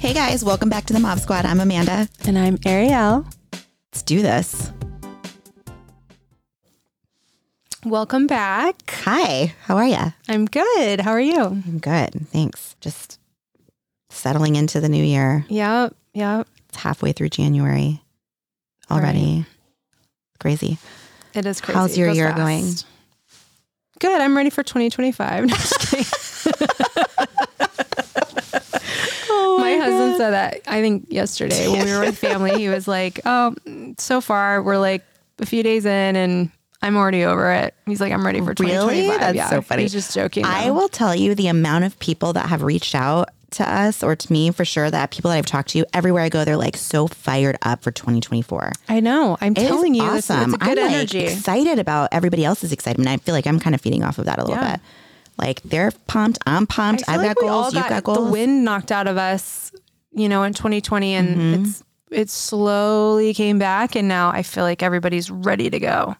Hey guys, welcome back to the Mob Squad. I'm Amanda. And I'm Ariel. Let's do this. Welcome back. Hi, how are you? I'm good. How are you? I'm good. Thanks. Just settling into the new year. Yep. Yep. It's halfway through January already. Crazy. It is crazy. How's your year fast. going? Good. I'm ready for 2025. No, just kidding. my husband said that I think yesterday when we were with family, he was like, "Oh, so far we're like a few days in, and I'm already over it." He's like, "I'm ready for Really? That's yeah. so funny. He's just joking. I will tell you the amount of people that have reached out to us or to me for sure that people that I've talked to everywhere I go, they're like so fired up for 2024. I know. I'm It telling you, awesome. it's a good I'm energy. like excited about everybody else's excitement. I feel like I'm kind of feeding off of that a little Yeah. bit. Like they're pumped, I'm pumped. I've got like we goals, you've got goals. The wind knocked out of us, you know, in 2020, and Mm-hmm. it's it slowly came back, and now I feel like everybody's ready to go.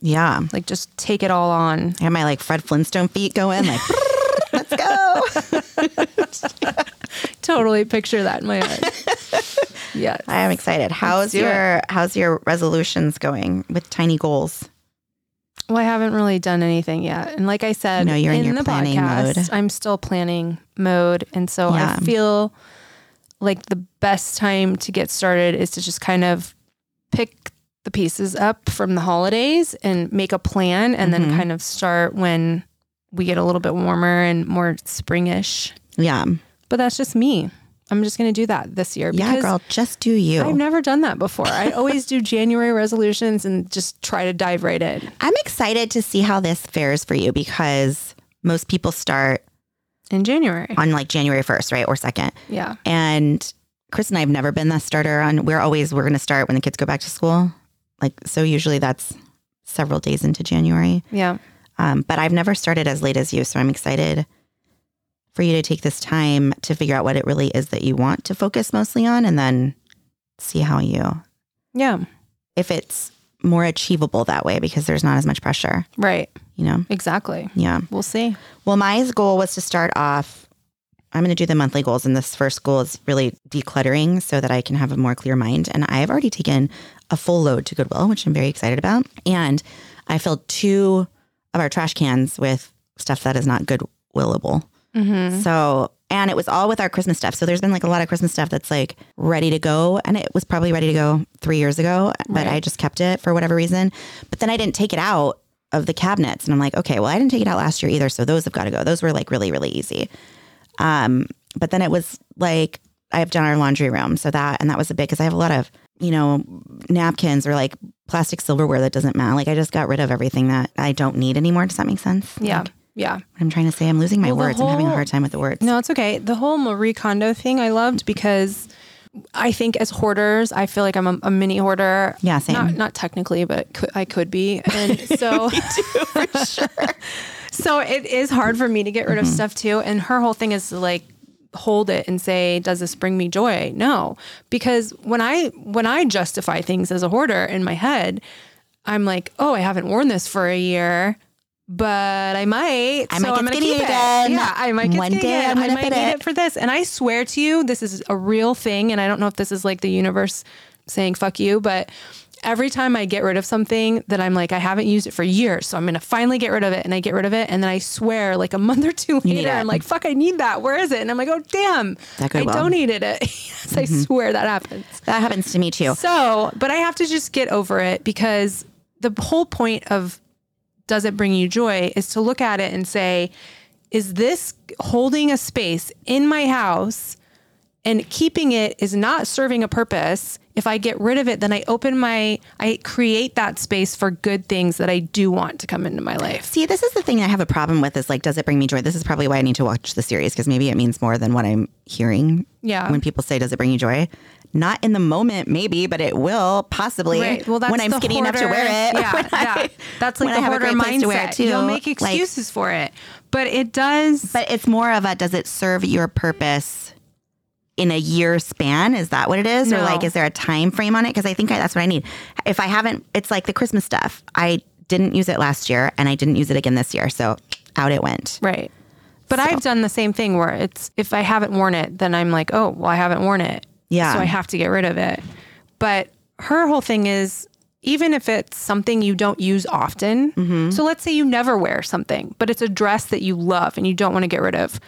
yeah. Like just take it all on. I have my like Fred Flintstone feet going, like let's go. Totally picture that in my head. yes. I am excited. How's your how's your resolutions going with tiny goals? Well, I haven't really done anything yet, and like I said, No, you're in your the planning podcast, mode. I'm still planning mode, and so Yeah. I feel like the best time to get started is to just kind of pick the pieces up from the holidays and make a plan, and Mm-hmm. then kind of start when we get a little bit warmer and more springish. Yeah. But that's just me. I'm just going to do that this year Yeah, girl, just do you. I've never done that before. I always do January resolutions and just try to dive right in. I'm excited to see how this fares for you because most people start In January. on like January 1st, right? Or 2nd. Yeah. And Chris and I have never been the starter on we're always we're gonna start when the kids go back to school. Like so usually that's several days into January. Yeah. Um, but I've never started as late as you. So I'm excited for you to take this time to figure out what it really is that you want to focus mostly on and then see how you Yeah. if it's more achievable that way because there's not as much pressure, Right. You know? Exactly. Yeah. We'll see. Well, my goal was to start off. I'm going to do the monthly goals, and this first goal is really decluttering so that I can have a more clear mind. And I have already taken a full load to Goodwill, which I'm very excited about. And I filled two of our trash cans with stuff that is not Goodwillable. Mm-hmm. So, and it was all with our Christmas stuff. So there's been like a lot of Christmas stuff that's like ready to go. And it was probably ready to go three years ago, but I just kept it for whatever reason. But then I didn't take it out of the cabinets. And I'm like, okay, well, I didn't take it out last year either. So those have got to go. Those were like really, really easy. Um, but then it was like, I've done our laundry room. So that, and that was a big, cause I have a lot of, you know, napkins or like plastic silverware that doesn't matter. Like I just got rid of everything that I don't need anymore. Does that make sense? Yeah. Like, Yeah. what I'm trying to say, I'm losing my Well, words. I'm having a hard time with the words. No, it's okay. The whole Marie Kondo thing I loved because I think as hoarders, I feel like I'm a, a mini hoarder. Yeah, same. Not, not technically, but could, I could be. And so, so it is hard for me to get rid Mm-hmm. of stuff too. And her whole thing is to like hold it and say, does this bring me joy? No, because when I, when I justify things as a hoarder in my head, I'm like, oh, I haven't worn this for a year. But I might. I so might get I'm gonna keep again. Yeah, I might get One skinny day again. I'm gonna might fit need it. it for this. And I swear to you, this is a real thing. And I don't know if this is like the universe saying fuck you, but every time I get rid of something that I'm like, I haven't used it for years. So I'm going to finally get rid of it. And I get rid of it. And then I swear, like a month or two later. I'm like, fuck, I need that. Where is it? And I'm like, oh, damn. That I Goodwill. don't it. yes, I Mm-hmm. swear that happens. That happens to me too. So, but I have to just get over it because the whole point of does it bring you joy is to look at it and say, is this holding a space in my house and keeping it is not serving a purpose? If I get rid of it, then I open my, I create that space for good things that I do want to come into my life. See, this is the thing I have a problem with is like, does it bring me joy? This is probably why I need to watch the series because maybe it means more than what I'm hearing. Yeah. When people say, does it bring you joy? Not in the moment, maybe, but it will possibly Right. Well, when I'm skinny enough to wear it. Yeah, I- That's like the I have a hoarder great place to wear mindset. it, too. You'll make Like- excuses for it, but it does. But it's more of a does it serve your purpose in a year span? Is that what it is? Or like is there a time frame on it? Because I think I, that's what I need. If I haven't, it's like the Christmas stuff. I didn't use it last year and I didn't use it again this year. So out it went. right. But I've done the same thing where it's if I haven't worn it, then I'm like, oh, well, I haven't worn it. Yeah. So I have to get rid of it. But her whole thing is even if it's something you don't use often. Mm-hmm. So let's say you never wear something, but it's a dress that you love and you don't want to get rid of.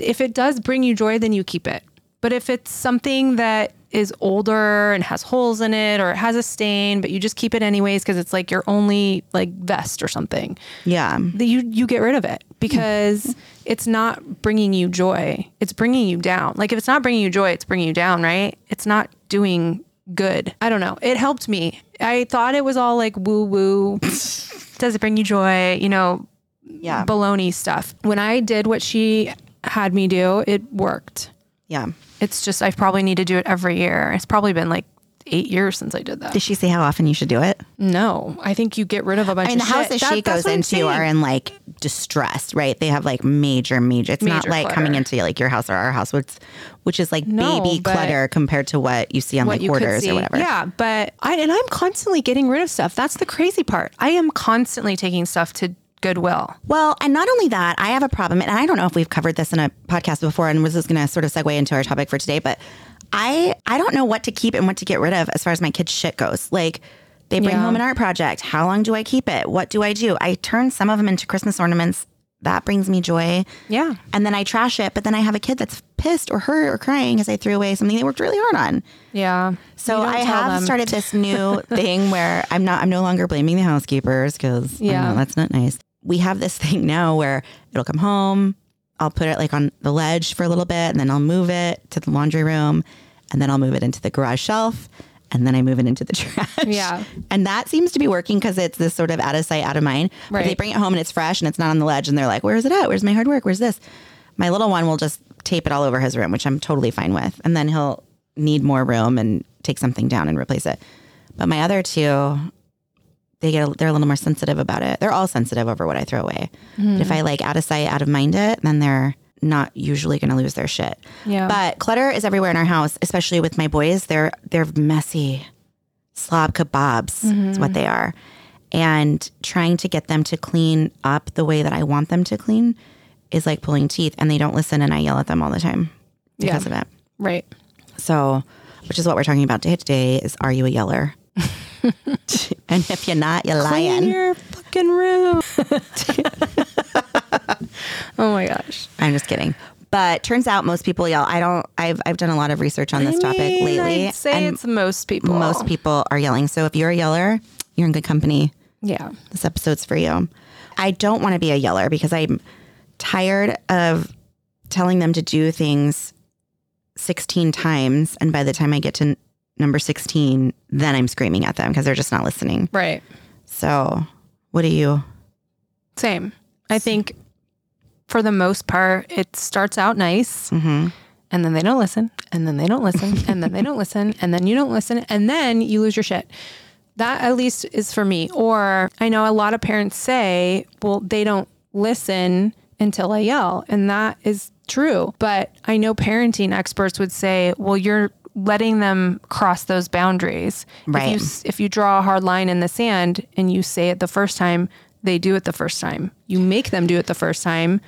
If it does bring you joy, then you keep it. But if it's something that is older and has holes in it or it has a stain, but you just keep it anyways because it's like your only like vest or something, Yeah. that you you get rid of it because it's not bringing you joy. It's bringing you down. Like if it's not bringing you joy, it's bringing you down, right? It's not doing good. I don't know. It helped me. I thought it was all like woo woo. Does it bring you joy? You know, Yeah. baloney stuff. When I did what she had me do, it worked. Yeah. It's just I probably need to do it every year. It's probably been like eight years since I did that. Did she say how often you should do it? No, I think you get rid of a bunch I mean, the of house shit. that she goes into are in like distress, right? They have like major, major. It's not Major like coming into like your house or our house, which, which is like No, baby clutter compared to what you see on like Hoarders or whatever. Yeah, but I and I'm constantly getting rid of stuff. That's the crazy part. I am constantly taking stuff to Goodwill. Well, and not only that, I have a problem, and I don't know if we've covered this in a podcast before, and was just going to sort of segue into our topic for today, but I I don't know what to keep and what to get rid of as far as my kids' shit goes. Like they bring Yeah. home an art project. How long do I keep it? What do I do? I turn some of them into Christmas ornaments. That brings me joy. Yeah. And then I trash it, but then I have a kid that's pissed or hurt or crying because I threw away something they worked really hard on. Yeah. So I have them. started this new thing where I'm not I'm no longer blaming the housekeepers because Yeah. that's not nice. We have this thing now where it'll come home, I'll put it like on the ledge for a little bit, and then I'll move it to the laundry room, and then I'll move it into the garage shelf, and then I move it into the trash. Yeah. And that seems to be working because it's this sort of out of sight, out of mind. But they bring it home and it's fresh and it's not on the ledge, and they're like, "Where's it at? Where's my hard work? Where's this?" My little one will just tape it all over his room, which I'm totally fine with, and then he'll need more room and take something down and replace it. But my other two, they get they're a little more sensitive about it. They're all sensitive over what I throw away. But if hmm. I like out of sight, out of mind it, then they're not usually going to lose their shit. Yeah. But clutter is everywhere in our house, especially with my boys. They're they're messy. Slob kebabs is what mm-hmm. they are. And trying to get them to clean up the way that I want them to clean is like pulling teeth and they don't listen and I yell at them all the time because Yeah. of it. Right. So, which is what we're talking about day today is are you a yeller? and if you're not, you're Clean lying. your fucking room. oh my gosh. I'm just kidding. But turns out most people yell. I don't I've I've done a lot of research on this I topic mean, lately. I'd say it's most people. most people are yelling. So if you're a yeller, you're in good company. Yeah. This episode's for you. I don't want to be a yeller because I'm tired of telling them to do things 16 times. And by the time I get to number 16, then I'm screaming at them because they're just not listening. Right. So, what do you? Same. I think for the most part, it starts out nice Mm-hmm. and then they don't listen and then they don't listen and then they don't listen and then you don't listen and then you lose your shit. That at least is for me. Or I know a lot of parents say, well, they don't listen until I yell. And that is true. But I know parenting experts would say, well, you're letting them cross those boundaries. If Right. you, if you draw a hard line in the sand and you say it the first time, they do it the first time. You make them do it the first time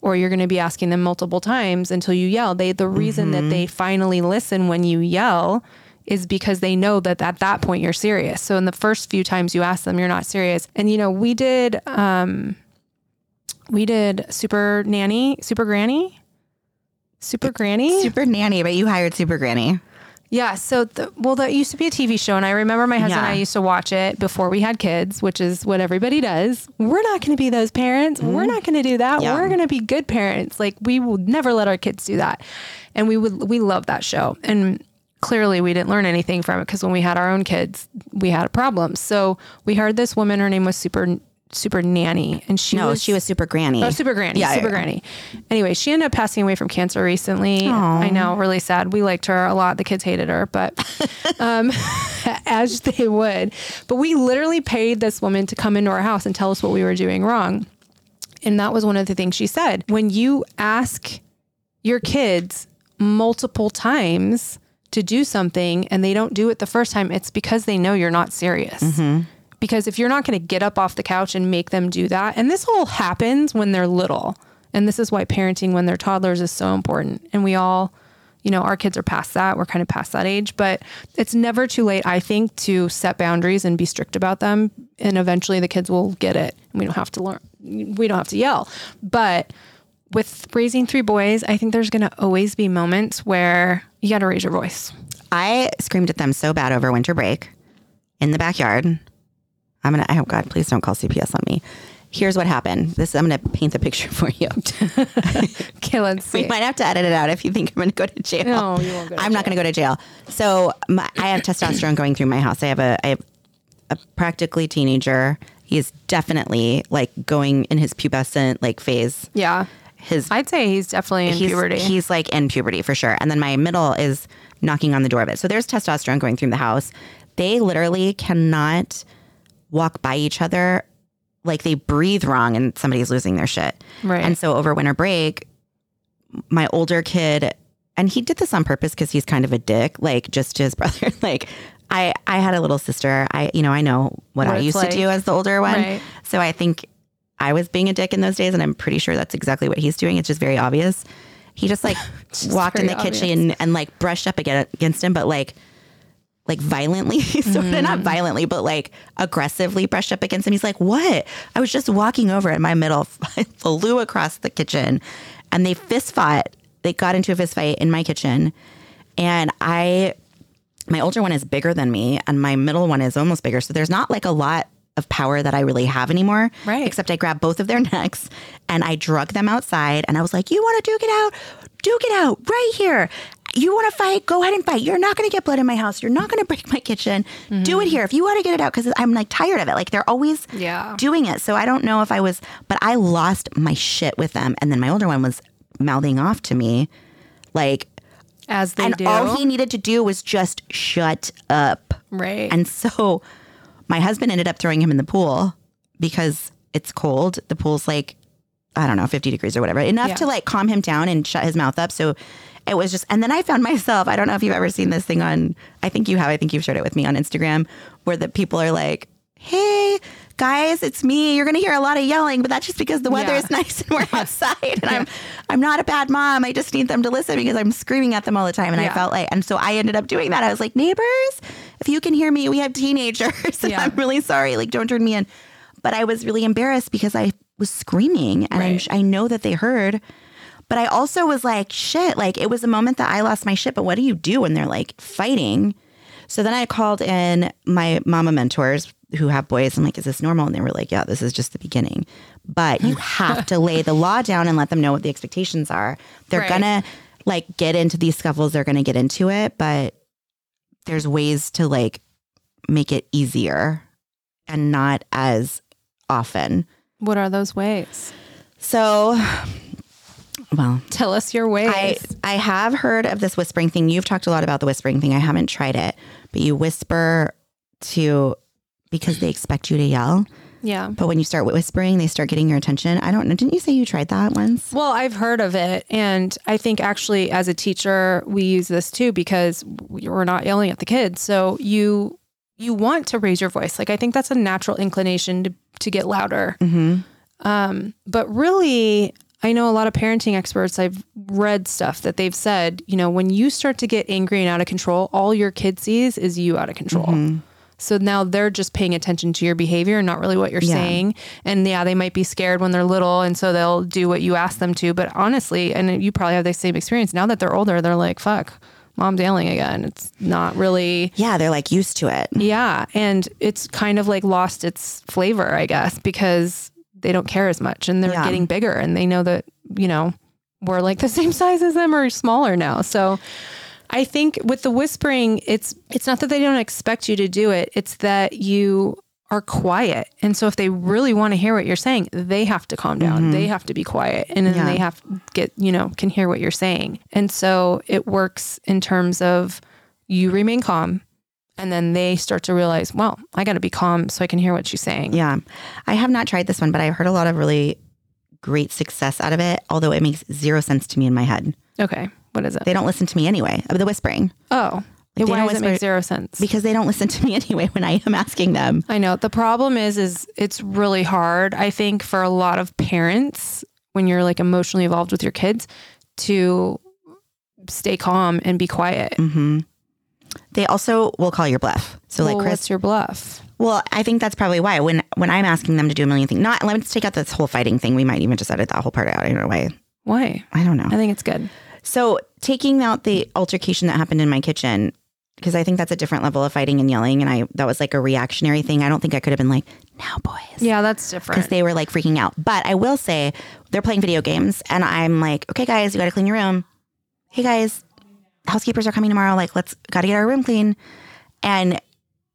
or you're going to be asking them multiple times until you yell. They the reason that they finally listen when you yell is because they know that at that point you're serious. So in the first few times you ask them, you're not serious. And you know, we did um we did super nanny, super granny, super granny. Super nanny, but you hired Super Granny. Yeah. So, the, well, that used to be a TV show, and I remember my husband and I used to watch it before we had kids, which is what everybody does. We're not going to be those parents. Mm-hmm. We're not going to do that. Yeah. We're going to be good parents. Like we would never let our kids do that, and we would. We love that show, and clearly we didn't learn anything from it because when we had our own kids, we had a problem. So we heard this woman. Her name was Super Super Nanny, and she No, was she was Super Granny. Oh, super granny. Yeah, super yeah. granny. Anyway, she ended up passing away from cancer recently. I know, really sad. We liked her a lot. The kids hated her, but um, as they would. But we literally paid this woman to come into our house and tell us what we were doing wrong. And that was one of the things she said. When you ask your kids multiple times to do something and they don't do it the first time, it's because they know you're not serious. Because if you're not going to get up off the couch and make them do that, and this all happens when they're little, And this is why parenting when they're toddlers is so important. And we all, you know, our kids are past that. We're kind of past that age, but it's never too late, I think, to set boundaries and be strict about them. And eventually the kids will get it. And we don't have to learn, we don't have to yell. But with raising three boys, I think there's going to always be moments where you got to raise your voice. I screamed at them so bad over winter break in the backyard. I'm gonna. I oh God, please don't call CPS on me. Here's what happened. This I'm gonna paint the picture for you. Okay, let's see. We might have to edit it out if you think I'm gonna go to jail. No, you won't go to I'm not gonna go to jail. So my, I have testosterone going through my house. I have a I have a practically teenager. He is definitely like going in his pubescent like phase. Yeah. His I'd say he's definitely in he's, puberty. He's like in puberty for sure. And then my middle is knocking on the door of it. So there's testosterone going through the house. They literally cannot walk by each other. Like they breathe wrong and somebody's losing their shit. Right. And so over winter break, my older kid, and he did this on purpose because he's kind of a dick, like just to his brother. like I, I had a little sister. I, you know, I know what, What I used like. to do as the older one. Right. So I think I was being a dick in those days, and I'm pretty sure that's exactly what he's doing. It's just very obvious. He just like walked in the very kitchen and, and like brushed up against him, but like like violently, sort of not mm-hmm. violently, but like aggressively brushed up against him. He's like, "What?" I was just walking over, and my middle flew across the kitchen, and they fist fought. They got into a fist fight in my kitchen, and I, my older one is bigger than me, and my middle one is almost bigger. So there's not like a lot of power that I really have anymore. Right. Except I grabbed both of their necks and I drug them outside, and I was like, "You want to duke it out? Duke it out right here." You want to fight? Go ahead and fight. You're not going to get blood in my house. You're not going to break my kitchen. Mm-hmm. Do it here. If you want to get it out, because I'm like tired of it. Like they're always Yeah. doing it. So I don't know if I was, but I lost my shit with them. And then my older one was mouthing off to me, like, As they and do. all he needed to do was just shut up. right. And so my husband ended up throwing him in the pool because it's cold. The pool's like, I don't know, 50 degrees or whatever, enough Yeah. to like calm him down and shut his mouth up. So it was just, and then I found myself, I don't know if you've ever seen this thing on, I think you have, I think you've shared it with me on Instagram, where the people are like, hey, guys, it's me. You're going to hear a lot of yelling, but that's just because the weather Yeah. is nice and we're outside. And I'm, I'm not a bad mom. I just need them to listen because I'm screaming at them all the time. And I felt like, and so I ended up doing that. I was like, neighbors, if you can hear me, we have teenagers. and Yeah. I'm really sorry. Like, don't turn me in. But I was really embarrassed because I was screaming and Right. I, I know that they heard. But I also was like, shit, like it was a moment that I lost my shit. But what do you do when they're like fighting? So then I called in my mama mentors who have boys. I'm like, is this normal? And they were like, yeah, this is just the beginning. But you have to lay the law down and let them know what the expectations are. They're Right. gonna like get into these scuffles, they're gonna get into it, but there's ways to like make it easier and not as often. what are those ways? So, well, Tell us your ways. I I have heard of this whispering thing. You've talked a lot about the whispering thing. I haven't tried it, but you whisper to because they expect you to yell. yeah. But when you start whispering, they start getting your attention. I don't know. Didn't you say you tried that once? Well, I've heard of it. And I think actually, as a teacher, we use this too because we're not yelling at the kids. So you you want to raise your voice. Like I think that's a natural inclination to, to get louder. Mm-hmm. Um, but really, I know a lot of parenting experts, I've read stuff that they've said, you know, when you start to get angry and out of control, all your kid sees is you out of control. Mm-hmm. So now they're just paying attention to your behavior and not really what you're Yeah. saying. And yeah, they might be scared when they're little. And so they'll do what you ask them to. But honestly, and you probably have the same experience now that they're older, they're like, fuck, mom's yelling again. It's not really. Yeah, they're like used to it. Yeah. And it's kind of like lost its flavor, I guess, because they don't care as much and they're Yeah. getting bigger and they know that, you know, we're like the same size as them or smaller now. So I think with the whispering, it's it's not that they don't expect you to do it, it's that you are quiet. And so if they really want to hear what you're saying, they have to calm down. Mm-hmm. They have to be quiet and then Yeah. they have to get, you know, can hear what you're saying. And so it works in terms of you remain calm and then they start to realize, well, I got to be calm so I can hear what she's saying. Yeah. I have not tried this one, but I've heard a lot of really great success out of it, although it makes zero sense to me in my head. Okay. What is it? They don't listen to me anyway, of the whispering, oh, they why does it make zero sense? because they don't listen to me anyway when I am asking them. I know. The problem is is it's really hard, I think, for a lot of parents when you're like emotionally involved with your kids to stay calm and be quiet. hmm They also will call your bluff. So like Chris, what's your bluff? well, I think that's probably why when when I'm asking them to do a million things, not let's take out this whole fighting thing. We might even just edit that whole part out. I don't know why. Why? I don't know. I think it's good. So taking out the altercation that happened in my kitchen, because I think that's a different level of fighting and yelling, and I that was like a reactionary thing. I don't think I could have been like, now boys. Yeah, that's different. Because they were like freaking out. But I will say they're playing video games and I'm like, okay guys, you gotta clean your room. Hey guys, housekeepers are coming tomorrow. Like, let's gotta get our room clean. And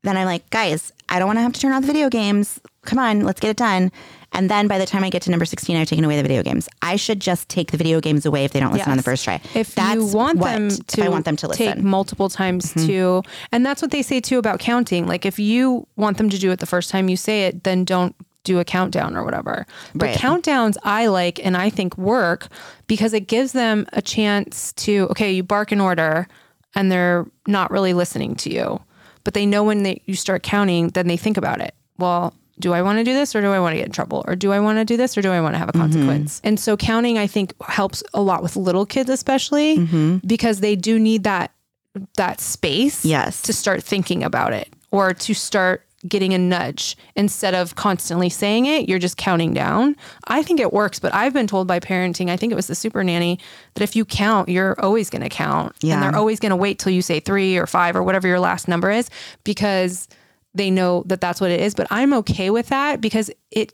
then I'm like, guys, I don't wanna have to turn off the video games. Come on, let's get it done. And then by the time I get to number 16, I've taken away the video games. I should just take the video games away if they don't listen on the first try. if That's you want what- them if to, I want them to take listen. Mm-hmm. multiple times to, and that's what they say too about counting. Like if you want them to do it the first time you say it, then don't do a countdown or whatever. But Right. countdowns I like and I think work because it gives them a chance to, okay, you bark an order and they're not really listening to you. But they know when they, you start counting, then they think about it. Well, do I want to do this or do I want to get in trouble? Or do I want to do this or do I want to have a mm-hmm. consequence? And so counting, I think, helps a lot with little kids, especially mm-hmm. because they do need that that space Yes. to start thinking about it or to start getting a nudge. Instead of constantly saying it you're just counting down. I think it works but i've been told by parenting i think it was the super nanny that if you count you're always going to count. Yeah. and they're always going to wait till you say three or five or whatever your last number is because they know that that's what it is. But i'm okay with that because it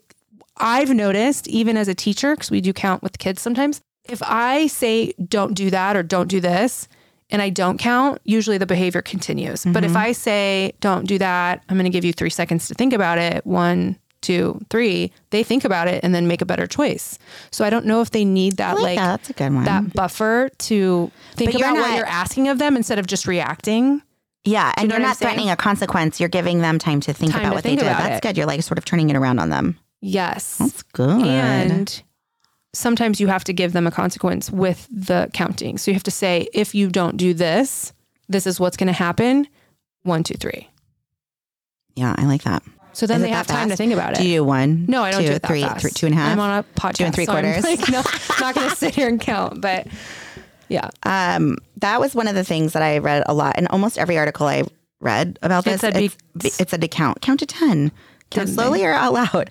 i've noticed even as a teacher because we do count with kids sometimes if i say don't do that or don't do this and I don't count, usually the behavior continues. But if mm-hmm. I say, don't do that, I'm going to give you three seconds to think about it one, two, three, they think about it and then make a better choice. So I don't know if they need that, I like like, that. That's a good one. that buffer to think But about what you're asking of them instead of just reacting. Yeah, and know you're not threatening a consequence. You're giving them time to think Time about to what think they did. That's it. good. You're like sort of turning it around on them. Yes. That's good. And sometimes you have to give them a consequence with the counting. So you have to say, if you don't do this, this is what's going to happen. One, two, three. yeah, I like that. So then Is they have time to think about it. Do you do one? No, I don't two, do it that three, fast. three- two and a half. I'm on a podcast. Two and three quarters. so I'm like, no, not going to sit here and count, but yeah. Um, that was one of the things that I read a lot, and almost every article I read about this, It said be- it said to count, count to ten, count slowly or out loud,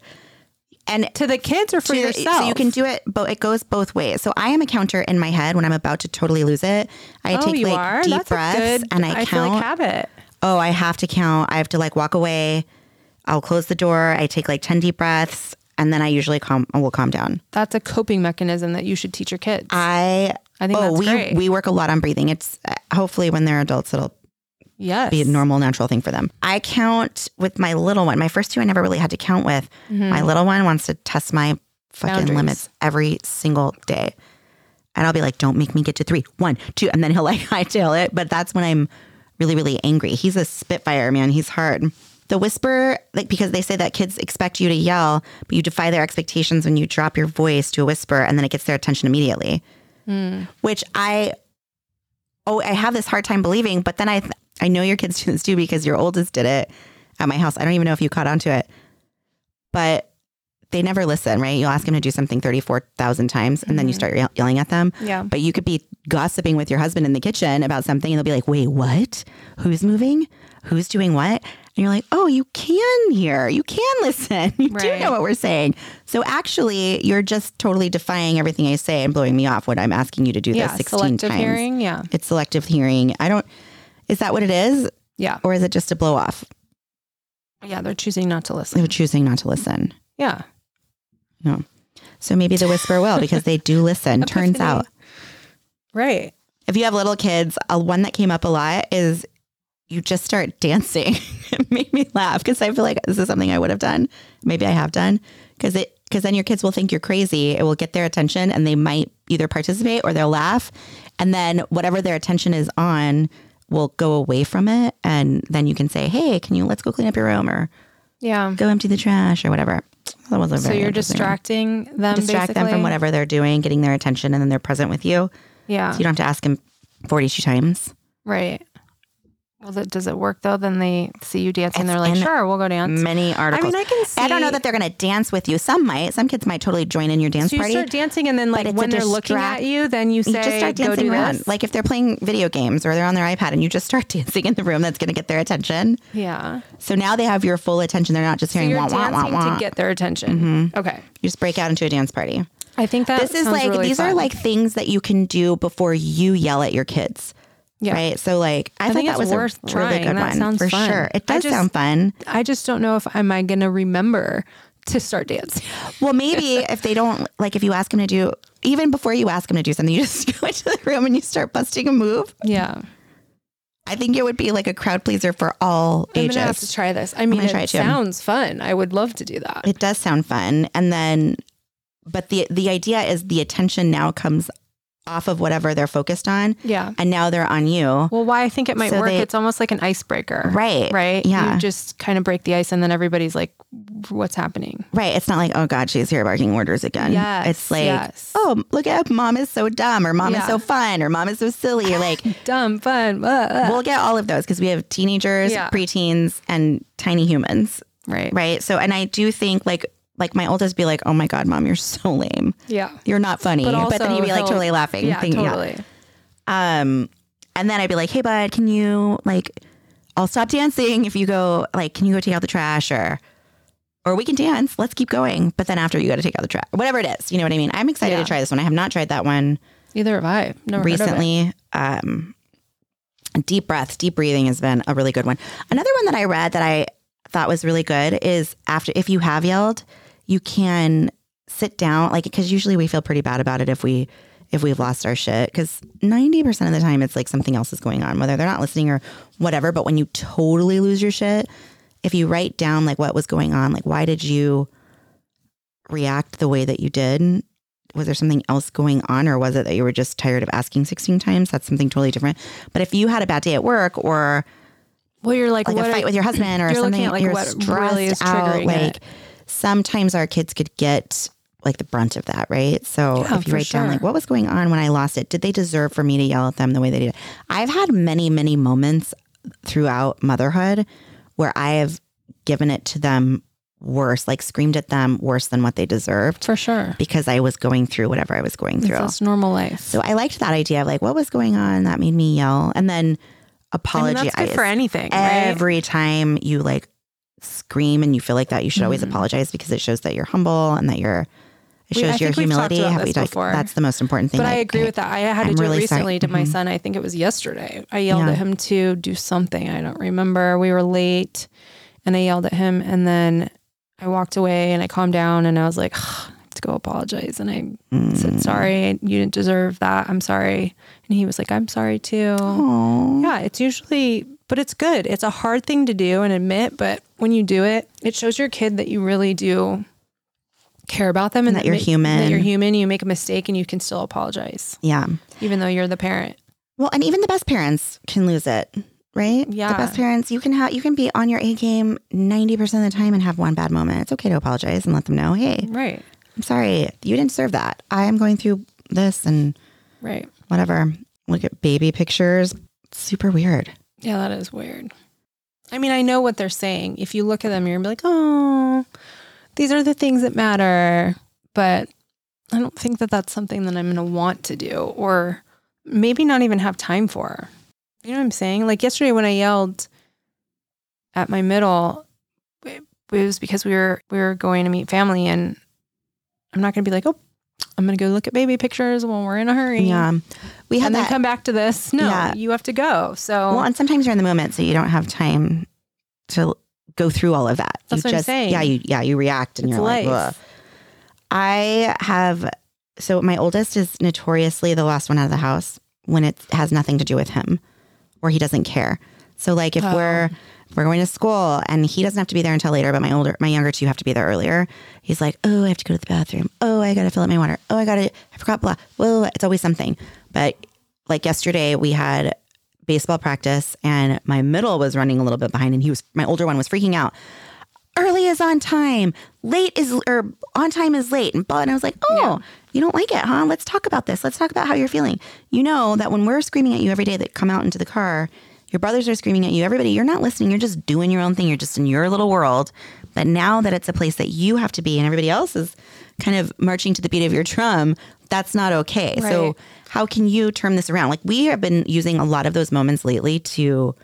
and To the kids or for to- yourself? So you can do it, but it goes both ways. So I am a counter in my head when I'm about to totally lose it. I Oh, take like are? deep That's breaths good, and I, I feel count. like habit. oh, I have to count. I have to like walk away. I'll close the door. I take like ten deep breaths, and then I usually calm. Will calm down. That's a coping mechanism that you should teach your kids. I I think oh that's we great. we work a lot on breathing. It's uh, hopefully when they're adults it'll yes. be a normal, natural thing for them. I count with my little one. My first two, I never really had to count with. Mm-hmm. My little one wants to test my fucking Boundaries. limits every single day. And I'll be like, don't make me get to three, one, two. And then he'll like hightail it. But that's when I'm really, really angry. He's a spitfire, man. He's hard. The whisper, like, because they say that kids expect you to yell, but you defy their expectations when you drop your voice to a whisper and then it gets their attention immediately. Hmm. Which I oh, I have this hard time believing, but then I I know your kids do this too because your oldest did it at my house. I don't even know if you caught on to it, but they never listen, right? You'll ask them to do something 34,000 times and then you mm-hmm. start ye- yelling at them. Yeah. But you could be gossiping with your husband in the kitchen about something and they'll be like, wait, what? Who's moving? Who's doing what? And you're like, oh, you can hear. You can listen. You do know what we're saying. So actually, you're just totally defying everything I say and blowing me off when I'm asking you to do yeah. this 16 Selective times. hearing. Yeah. It's selective hearing. I don't, is that what it is? Yeah. Or is it just a blow off? Yeah. They're choosing not to listen. They're choosing not to listen. Yeah. No. So maybe the whisper will because they do listen. Turns out. Right. If you have little kids, a one that came up a lot is you just start dancing. it made me laugh because I feel like this is something I would have done. Maybe I have done because it because then your kids will think you're crazy. It will get their attention and they might either participate or they'll laugh. And then whatever their attention is on will go away from it. And then you can say, Hey, can you let's go clean up your room or Yeah. go empty the trash or whatever. That wasn't So you're distracting them. distract them from whatever they're doing, getting their attention, and then they're present with you. Yeah. So you don't have to ask them 42 times. Right. Well, that, does it work though? Then they see you dancing. they're like, sure, we'll go dance. Many articles. I mean, I can see. I don't know that they're going to dance with you. Some might. Some kids might totally join in your dance So you party. start dancing, and then like when they're looking at you, then you say, you just start "Go dancing do around. this." Like if they're playing video games or they're on their iPad and you just start dancing in the room, that's going to get their attention. yeah. So now they have your full attention. They're not just So hearing you're wah, wah, wah, dancing wah. to get their attention. Mm-hmm. Okay. you just break out into a dance party. I think that This is like, really these are like things that you can do before you yell at your kids. Yeah. Right. So like, I, thought think that was a worth really good That one sounds for fun. sure. It does just- sound fun. I just don't know if am I going to remember to start dancing. Well, maybe if they don't like, if you ask them to do, even before you ask them to do something, you just go into the room and you start busting a move. Yeah. I think it would be like a crowd pleaser for all I'm gonna have to try this. I mean, gonna it try it too. sounds fun. I would love to do that. It does sound fun, and then, but the the idea is the attention now comes off of whatever they're focused on, yeah. and now they're on you. Well, why I think it might So work, they- it's almost like an icebreaker. Right. Right. Yeah. You just kind of break the ice and then everybody's like, what's happening? Right. It's not like, oh God, she's here barking orders again. Yes, It's like, yes. oh, look at mom is so dumb or mom is so fun or mom is so silly. You're like, Dumb, fun. uh, uh. we'll get all of those because we have teenagers, Yeah. preteens, and tiny humans. right. Right. So, and I do think like, like my oldest be like, oh my God, mom, you're so lame. Yeah. You're not funny. But, also then he'd be like totally laughing. Yeah, thinking- totally. Um, and then I'd be like, hey, bud, can you like, I'll stop dancing if you go, like, can you go take out the trash or, or we can dance. Let's keep going. But then after you got to take out the trash, whatever it is, you know what I mean? I'm excited Yeah. to try this one. I have not tried that one Either have I. Never heard of it. recently. Um, deep breaths, deep breathing has been a really good one. Another one that I read that I thought was really good is after, if you have yelled, you can sit down, like, because usually we feel pretty bad about it if we, if we've lost our shit, because 90% of the time it's like something else is going on, whether they're not listening or whatever. But when you totally lose your shit, if you write down like what was going on, like, why did you react the way that you did? was there something else going on or was it that you were just tired of asking 16 times that's something totally different but if you had a bad day at work or Well, you're like, like what a fight with your husband or something at, like, you're what stressed really is out like it. Sometimes our kids could get like the brunt of that right so Yeah, if you write down like what was going on when i lost it did they deserve for me to yell at them the way they did i've had many many moments throughout motherhood where i have given it to them worse like screamed at them worse than what they deserved for sure. because i was going through whatever i was going through That's normal life. so I liked that idea of like what was going on that made me yell, and then I mean, apologize that's good for anything, right? every time you like scream and you feel like that. You should always apologize because it shows that you're humble and that you're. It We- I shows your we've talked humility. Have we before. That's the most important thing. But I like, agree with that. I had to I'm do really it sorry. recently to my Mhm. son. I think it was yesterday. I yelled Yeah. at him to do something. I don't remember. We were late and I yelled at him and then I walked away and I calmed down and I was like, I have to go apologize. And I Mm. said, sorry, you didn't deserve that. I'm sorry. And he was like, I'm sorry too. Aw. Yeah, it's usually, but it's good. It's a hard thing to do and admit, but when you do it, it shows your kid that you really do care about them and That you're ma- human. That you're human. You make a mistake and you can still apologize, Yeah. even though you're the parent. Well, and even the best parents can lose it, right? Yeah. The best parents, you can have you can be on your A game ninety percent of the time and have one bad moment. It's okay to apologize and let them know, hey, Right. I'm sorry, you didn't serve that. I am going through this and Right. whatever. Look at baby pictures. It's super weird. Yeah, that is weird. I mean, I know what they're saying. If you look at them, you're gonna be like, oh, these are the things that matter. But I don't think that that's something that I'm going to want to do or maybe not even have time for. You know what I'm saying? Like yesterday when I yelled at my middle, it was because we were we were going to meet family and I'm not going to be like, "Oh, I'm going to go look at baby pictures when we're in a hurry." Yeah. We had And then that. come back to this. No, Yeah. you have to go. So well, and sometimes you're in the moment, so you don't have time to go through all of that. That's you what I'm just, saying. Yeah, you yeah, you react and It's you're life. like, Ugh. I have so my oldest is notoriously the last one out of the house when it has nothing to do with him or he doesn't care. So like if Oh. we're we're going to school and he doesn't have to be there until later, but my older my younger two have to be there earlier. He's like, Oh, I have to go to the bathroom. Oh, I gotta fill up my water. Oh, I gotta I forgot blah. Well, it's always something. But like yesterday we had baseball practice and my middle was running a little bit behind and he was my older one was freaking out. Early is on time, late is or on time is late. And, blah, and I was like, oh, you don't like it, huh? Let's talk about this. Let's talk about how you're feeling. You know that when we're screaming at you every day that come out into the car, Your brothers are screaming at you. Everybody, you're not listening. You're just doing your own thing. You're just in your little world. But now that it's a place that you have to be and everybody else is kind of marching to the beat of your drum, that's not okay. So, how can you turn this around? Like, we have been using a lot of those moments lately to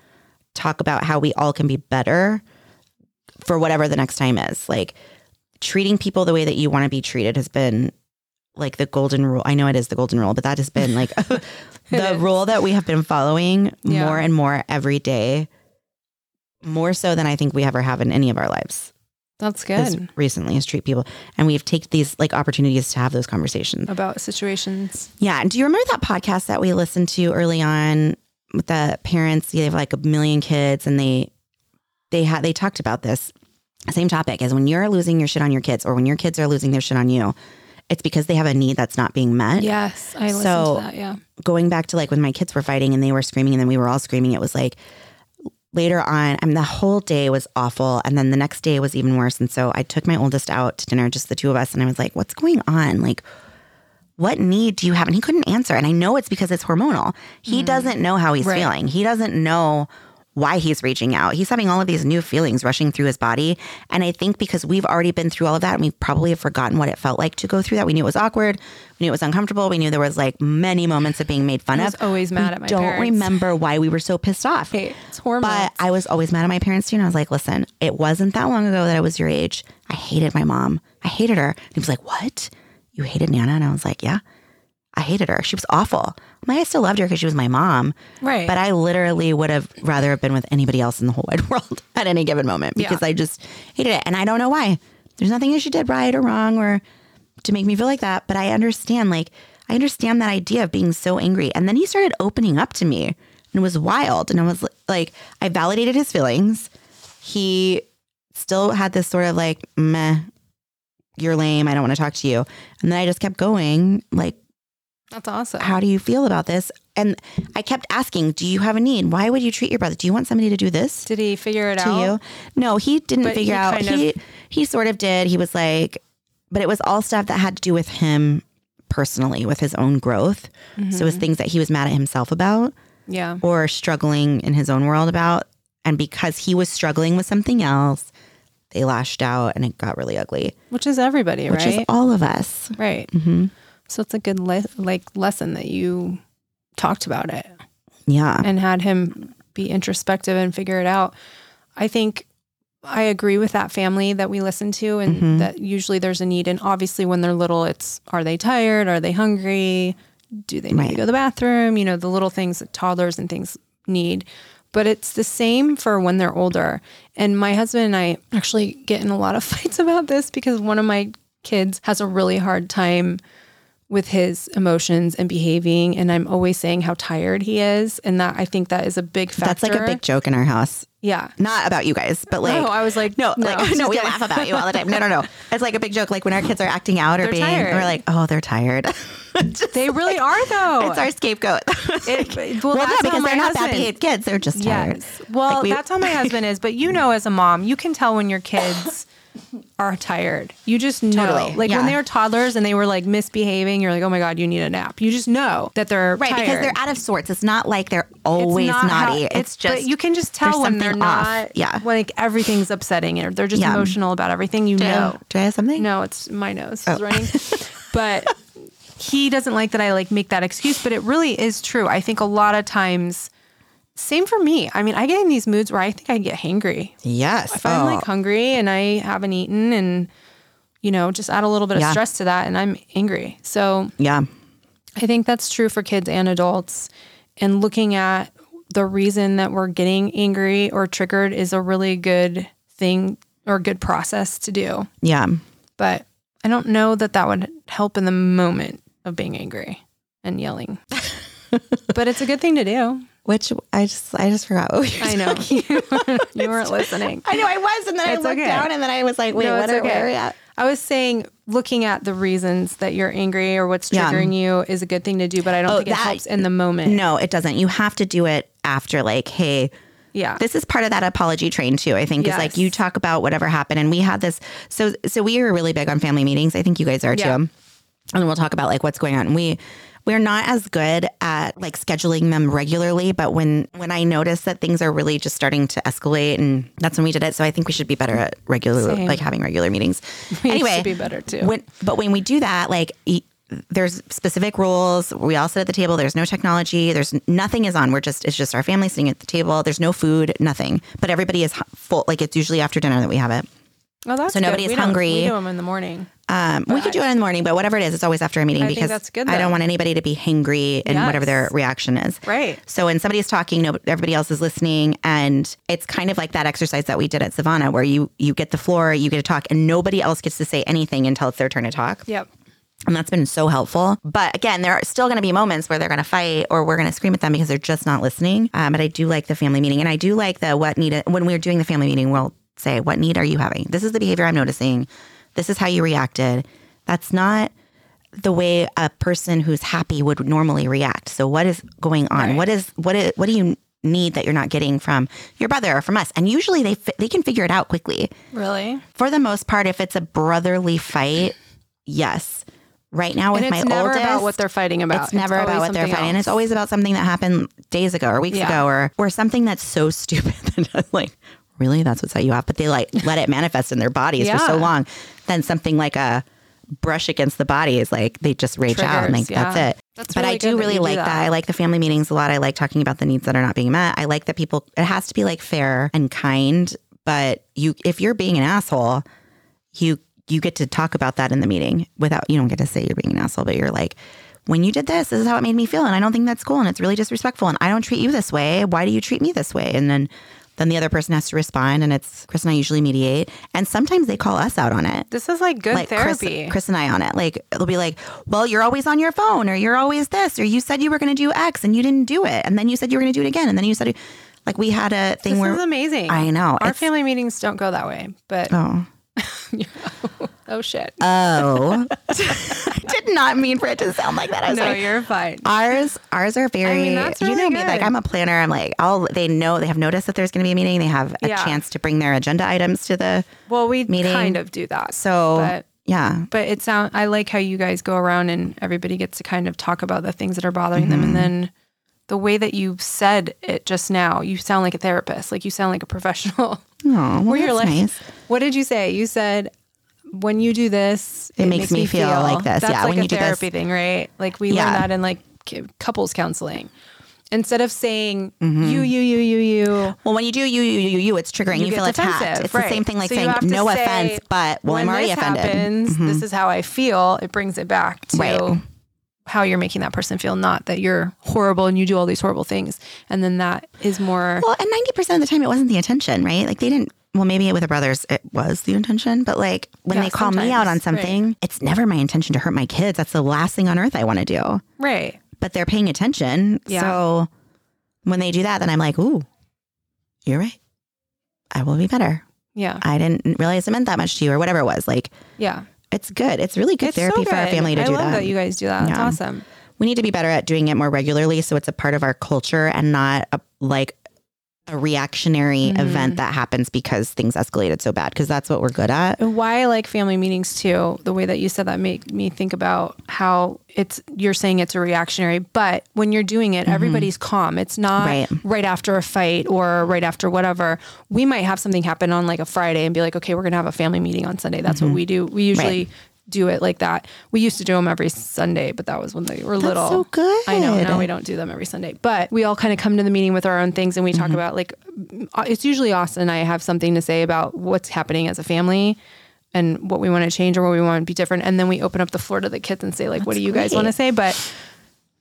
talk about how we all can be better for whatever the next time is. Like, treating people the way that you want to be treated has been like the golden rule. I know it is the golden rule, but that has been like the rule that we have been following Yeah. more and more every day, more so than I think we ever have in any of our lives. That's As good recently as treat people, and we've taken these like opportunities to have those conversations. about situations. Yeah, and do you remember that podcast that we listened to early on with the parents? They have like a million kids, and they they had they talked about this same topic as when you're losing your shit on your kids, or when your kids are losing their shit on you. It's because they have a need that's not being met. Yes, I listened So- to that. Yeah. going back to like when my kids were fighting and they were screaming and then we were all screaming, it was like later on, I mean, the whole day was awful. And then the next day was even worse. And so I took my oldest out to dinner, just the two of us. And I was like, what's going on? Like, what need do you have? And he couldn't answer. And I know it's because it's hormonal. He mm. doesn't know how he's Right. feeling. He doesn't know why he's reaching out. He's having all of these new feelings rushing through his body. And I think because we've already been through all of that and we probably have forgotten what it felt like to go through that. We knew it was awkward. We knew it was uncomfortable. We knew there was like many moments of being made fun of. I was of. always mad We at my parents. don't parents. remember why we were so pissed off. Hey, it's hormones. But I was always mad at my parents too. And I was like, listen, it wasn't that long ago that I was your age. I hated my mom. I hated her. And he was like, what? You hated Nana? And I was like, yeah, I hated her. She was awful. I'm like, I still loved her because she was my mom. Right. But I literally would have rather have been with anybody else in the whole wide world at any given moment because Yeah. I just hated it. And I don't know why. There's nothing that she did right or wrong or to make me feel like that. But I understand, like, I understand that idea of being so angry. And then he started opening up to me and it was wild. And I was like, I validated his feelings. He still had this sort of like, meh, you're lame. I don't want to talk to you. And then I just kept going, like, That's awesome. how do you feel about this? And I kept asking, do you have a need? Why would you treat your brother? Do you want somebody to do this Did he figure it to out? you? No, he didn't But figure he out. He he sort of did. He was like, but it was all stuff that had to do with him personally, with his own growth. So it was things that he was mad at himself about Yeah. or struggling in his own world about. And because he was struggling with something else, they lashed out and it got really ugly, Which is everybody, which right? Which is all of us. right. hmm So it's a good le- like lesson that you talked about it Yeah. and had him be introspective and figure it out. I think I agree with that family that we listen to and Mhm. that usually there's a need and obviously when they're little it's are they tired? Are they hungry? Do they need to go to the bathroom? You know, the little things that toddlers and things need. But it's the same for when they're older. And my husband and I actually get in a lot of fights about this because one of my kids has a really hard time with his emotions and behaving and I'm always saying how tired he is and that I think that is a big factor. That's like a big joke in our house. Yeah. Not about you guys, but like no, I was like No, like no, we kidding. laugh about you all the time. No, no, no. It's like a big joke. Like when our kids are acting out or They're being, tired. we're like, oh, they're tired. They really are though. it's our scapegoat. It- well, well, no, that's how because they're not bad behaved kids. They're just tired. Yes. Well, Like we- that's how my husband is. But you know, as a mom, you can tell when your kids are tired. You just know. Totally. Like Yeah. when they were toddlers and they were like misbehaving, you're like, oh my God, you need a nap. You just know that they're Right, because they're out of sorts. It's not like they're It's always not how- naughty. it's, just but you can just tell when they're something off. not. Yeah. when, like everything's upsetting or they're just Yeah. emotional about everything. You do, know. do I have something? No, it's my nose Oh. is running. but he doesn't like that I like make that excuse, but it really is true. I think a lot of times same for me. I mean, I get in these moods where I think I get hangry. Yes. If I'm Oh. like hungry and I haven't eaten and you know, just add a little bit of Yeah. stress to that and I'm angry. So yeah. I think that's true for kids and adults. And looking at the reason that we're getting angry or triggered is a really good thing or good process to do Yeah. but I don't know that that would help in the moment of being angry and yelling. but it's a good thing to do. Which I just I just forgot what we were I know you, weren't listening. I know I was, and then It's I looked okay. down, and then I was like, "Wait, No, what are, okay. where are we at?" I was saying looking at the reasons that you're angry or what's Yeah. triggering you is a good thing to do, but I don't Oh, think it that- helps in the moment. No, it doesn't. You have to do it after, like, hey, Yeah. this is part of that apology train too. I think is like you talk about whatever happened, and we had this. So, so we are really big on family meetings. I think you guys are too. Yeah. And we'll talk about like what's going on. And we we're not as good at like scheduling them regularly, but when when I notice that things are really just starting to escalate and that's when we did it. So I think we should be better at regular Same. like having regular meetings. We anyway, should be better too. When, but when we do that, like e- there's specific rules. We all sit at the table. There's no technology. There's nothing is on. We're just it's just our family sitting at the table. There's no food, nothing. But everybody is full. Like it's usually after dinner that we have it. oh, that's so good. nobody is We don't- hungry. We do them in the morning. Um, we could do it in the morning, but whatever it is, it's always after a meeting I because that's good, I don't want anybody to be hangry and whatever their reaction is. Right. So when somebody's talking, no, everybody else is listening, and it's kind of like that exercise that we did at Savannah, where you you get the floor, you get to talk, and nobody else gets to say anything until it's their turn to talk. Yep. And that's been so helpful. But again, there are still going to be moments where they're going to fight or we're going to scream at them because they're just not listening. Um, but I do like the family meeting. And I do like the what need, when we're doing the family meeting, we'll say, What need are you having? This is the behavior I'm noticing. This is how you reacted. That's not the way a person who's happy would normally react. So what is going on? Right. What is what is what do you need that you're not getting from your brother or from us? And usually they fi- they can figure it out quickly Really? for the most part, if it's a brotherly fight, yes. Right now with And my it's never oldest, about what they're fighting about. it's never about what they're fighting. And it's always about something that happened days ago or weeks Yeah. ago or or something that's so stupid that like, really, that's what set you off. But they like let it manifest in their bodies for so long. Then something like a brush against the body is like they just rage out and like Triggers, that's it. That's but really I do really do like that. that. I like the family meetings a lot. I like talking about the needs that are not being met. I like that people it has to be like fair and kind, but you if you're being an asshole, you you get to talk about that in the meeting without you don't get to say you're being an asshole, but you're like, when you did this, this is how it made me feel, and I don't think that's cool, and it's really disrespectful, and I don't treat you this way. Why do you treat me this way? And then then the other person has to respond, and it's Chris and I usually mediate, and sometimes they call us out on it. This is like good Like Chris, therapy. Chris and I on it. Like it'll be like, well, you're always on your phone, or you're always this, or you said you were going to do X and you didn't do it, and then you said you were going to do it again, and then you said, like we had a thing where this where is amazing. I know, Our family meetings don't go that way, but oh. oh shit. Oh, I did not mean for it to sound like that. I was no, like, you're fine. ours, ours are very. mean, that's you know really me, like. I'm a planner. I'm like, all they know, they have noticed that there's going to be a meeting. They have a Yeah. chance to bring their agenda items to the. Well, we meeting. kind of do that. So but yeah, but it sound I like how you guys go around and everybody gets to kind of talk about the things that are bothering them and mm-hmm. then the way that you said it just now, you sound like a therapist. Like you sound like a professional. oh, well, Where you're that's like, nice. what did you say? You said when you do this, It makes me feel like this. That's Yeah, like when a you do this- therapy thing, right? Like we Yeah. learn that in like couples counseling. Instead of saying Mm-hmm. you, you, you, you, you, Well, when you do you, you, you, you, it's triggering. You, get feel attacked. It's right. the same thing like So saying no say, offense, but well, when I'm already offended. Mm-hmm. this is how I feel. It brings it back to Right. how you're making that person feel, not that you're horrible and you do all these horrible things. And then that is more. Well, and ninety percent of the time, it wasn't the intention, right? Like they didn't. Well, maybe with the brothers, it was the intention, but like when Yeah, they call me out on something, it's never my intention to hurt my kids. That's the last thing on earth I want to do. right. But they're paying attention, Yeah. so when they do that, then I'm like, "Ooh, you're right. I will be better. Yeah. I didn't realize it meant that much to you, or whatever it was." Like Yeah. it's good. It's really good It's therapy so for our family to I do love that. that you guys do that. That's Yeah. awesome. we need to be better at doing it more regularly so it's a part of our culture and not a, like a reactionary Mm-hmm. event that happens because things escalated so bad because that's what we're good at why I like family meetings too, the way that you said that made me think about how it's you're saying it's a reactionary, but when you're doing it, everybody's calm. It's not Mm-hmm. Right. right. after a fight or right after whatever. We might have something happen on like a Friday and be like, okay, we're gonna have a family meeting on Sunday. That's what we do. We usually do it like that. We used to do them every Sunday, but that was when they were little. so good. I know. Now we don't do them every Sunday, but we all kind of come to the meeting with our own things and we Mm-hmm. talk about like uh, it's usually Austin and I have something to say about what's happening as a family and what we want to change or what we want to be different. And then we open up the floor to the kids and say like, what do you guys want to say? But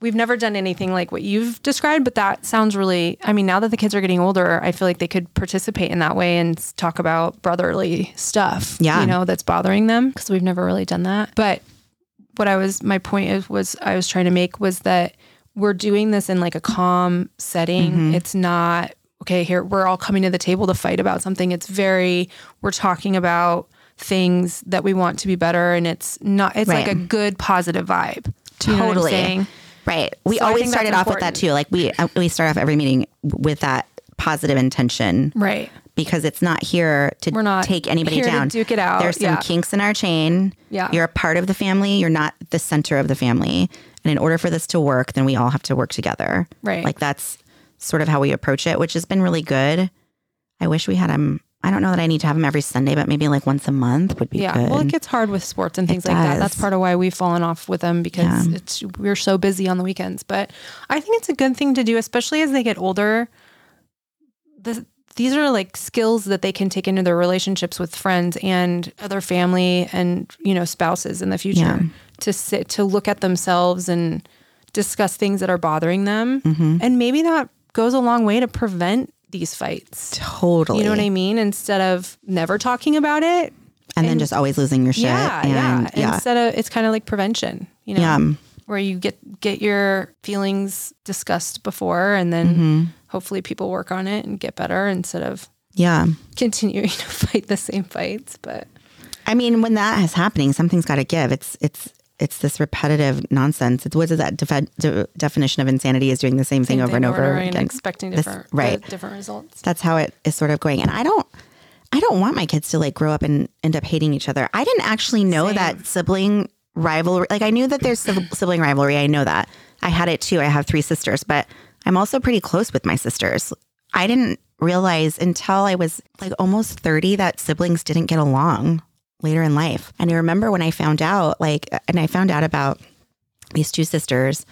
we've never done anything like what you've described, but that sounds really, I mean, now that the kids are getting older, I feel like they could participate in that way and talk about brotherly stuff, Yeah. you know, that's bothering them because we've never really done that. But what I was, my point is, was I was trying to make was that we're doing this in like a calm setting. Mm-hmm. It's not, okay, here, we're all coming to the table to fight about something. It's very, we're talking about things that we want to be better and it's not, it's like a good positive vibe. Totally. you know what I'm Totally. saying? right we So always started off with that too like we uh, we start off every meeting with that positive intention Right. because it's not here to We're not take anybody here to down. duke it out. There's some Yeah. kinks in our chain. Yeah. You're a part of the family. You're not the center of the family. And in order for this to work, then we all have to work together. Right. Like that's sort of how we approach it, which has been really good. I wish we had him. I don't know that I need to have them every Sunday, but maybe like once a month would be yeah. good. Well, it gets hard with sports and things like that. That's part of why we've fallen off with them because Yeah. it's we're so busy on the weekends. But I think it's a good thing to do, especially as they get older. The, these are like skills that they can take into their relationships with friends and other family and you know spouses in the future Yeah. to sit to look at themselves and discuss things that are bothering them Mm-hmm. and maybe that goes a long way to prevent these fights totally. you know what i mean instead of never talking about it and, then just always losing your shit. yeah, and yeah. Instead of it's kind of like prevention, you know, Yeah. where you get get your feelings discussed before, and then Mm-hmm. hopefully people work on it and get better instead of yeah. continuing to fight the same fights. But I mean, when that is happening, something's got to give. It's it's it's this repetitive nonsense. It's what is that defe- de- definition of insanity is doing the same, thing same over and over and again. expecting This- different right. different results. That's how it is sort of going. And I don't I don't want my kids to like grow up and end up hating each other. I didn't actually know Same. that sibling rivalry. Like I knew that there's sibling rivalry. I know that. I had it too. I have three sisters, but I'm also pretty close with my sisters. I didn't realize until I was like almost 30 that siblings didn't get along later in life. And I remember when I found out, like, and I found out about these two sisters.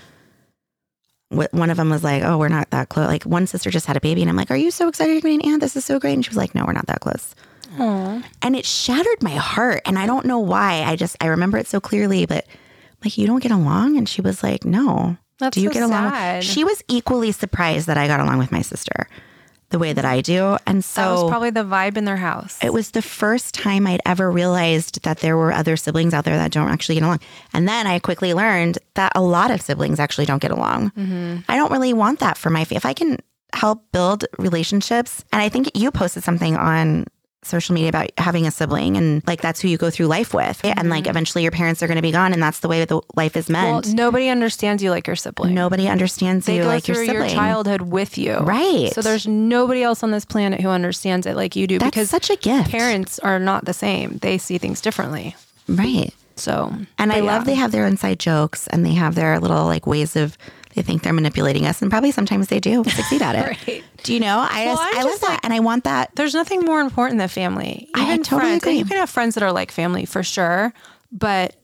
One of them was like, "Oh, we're not that close." Like one sister just had a baby, and I'm like, "Are you so excited to be an aunt? This is so great." And she was like, "No, we're not that close." Aw. And it shattered my heart, and I don't know why. I just I remember it so clearly, but like, you don't get along, and she was like, "No." That's do you so get along? sad. She was equally surprised that I got along with my sister, the way that I do, and so That was probably the vibe in their house. it was the first time I'd ever realized that there were other siblings out there that don't actually get along. And then I quickly learned that a lot of siblings actually don't get along. Mm-hmm. I don't really want that for my family. If I can help build relationships, and I think you posted something on social media about having a sibling and like that's who you go through life with. And like eventually your parents are going to be gone and that's the way that the life is Mm-hmm. well, meant. nobody understands you like your sibling. Nobody understands they you like your sibling. your childhood with you, Right. So there's nobody else on this planet who understands it like you do That's because such a gift. parents are not the same. They see things differently. Right. So, And I but love they have their inside jokes and they have their little like ways of they think they're manipulating us and probably sometimes they do succeed at it. Right. Do you know? I Well, just, I love just that and I want that. There's nothing more important than family. I Even totally friends. agree. You can have friends that are like family for sure, but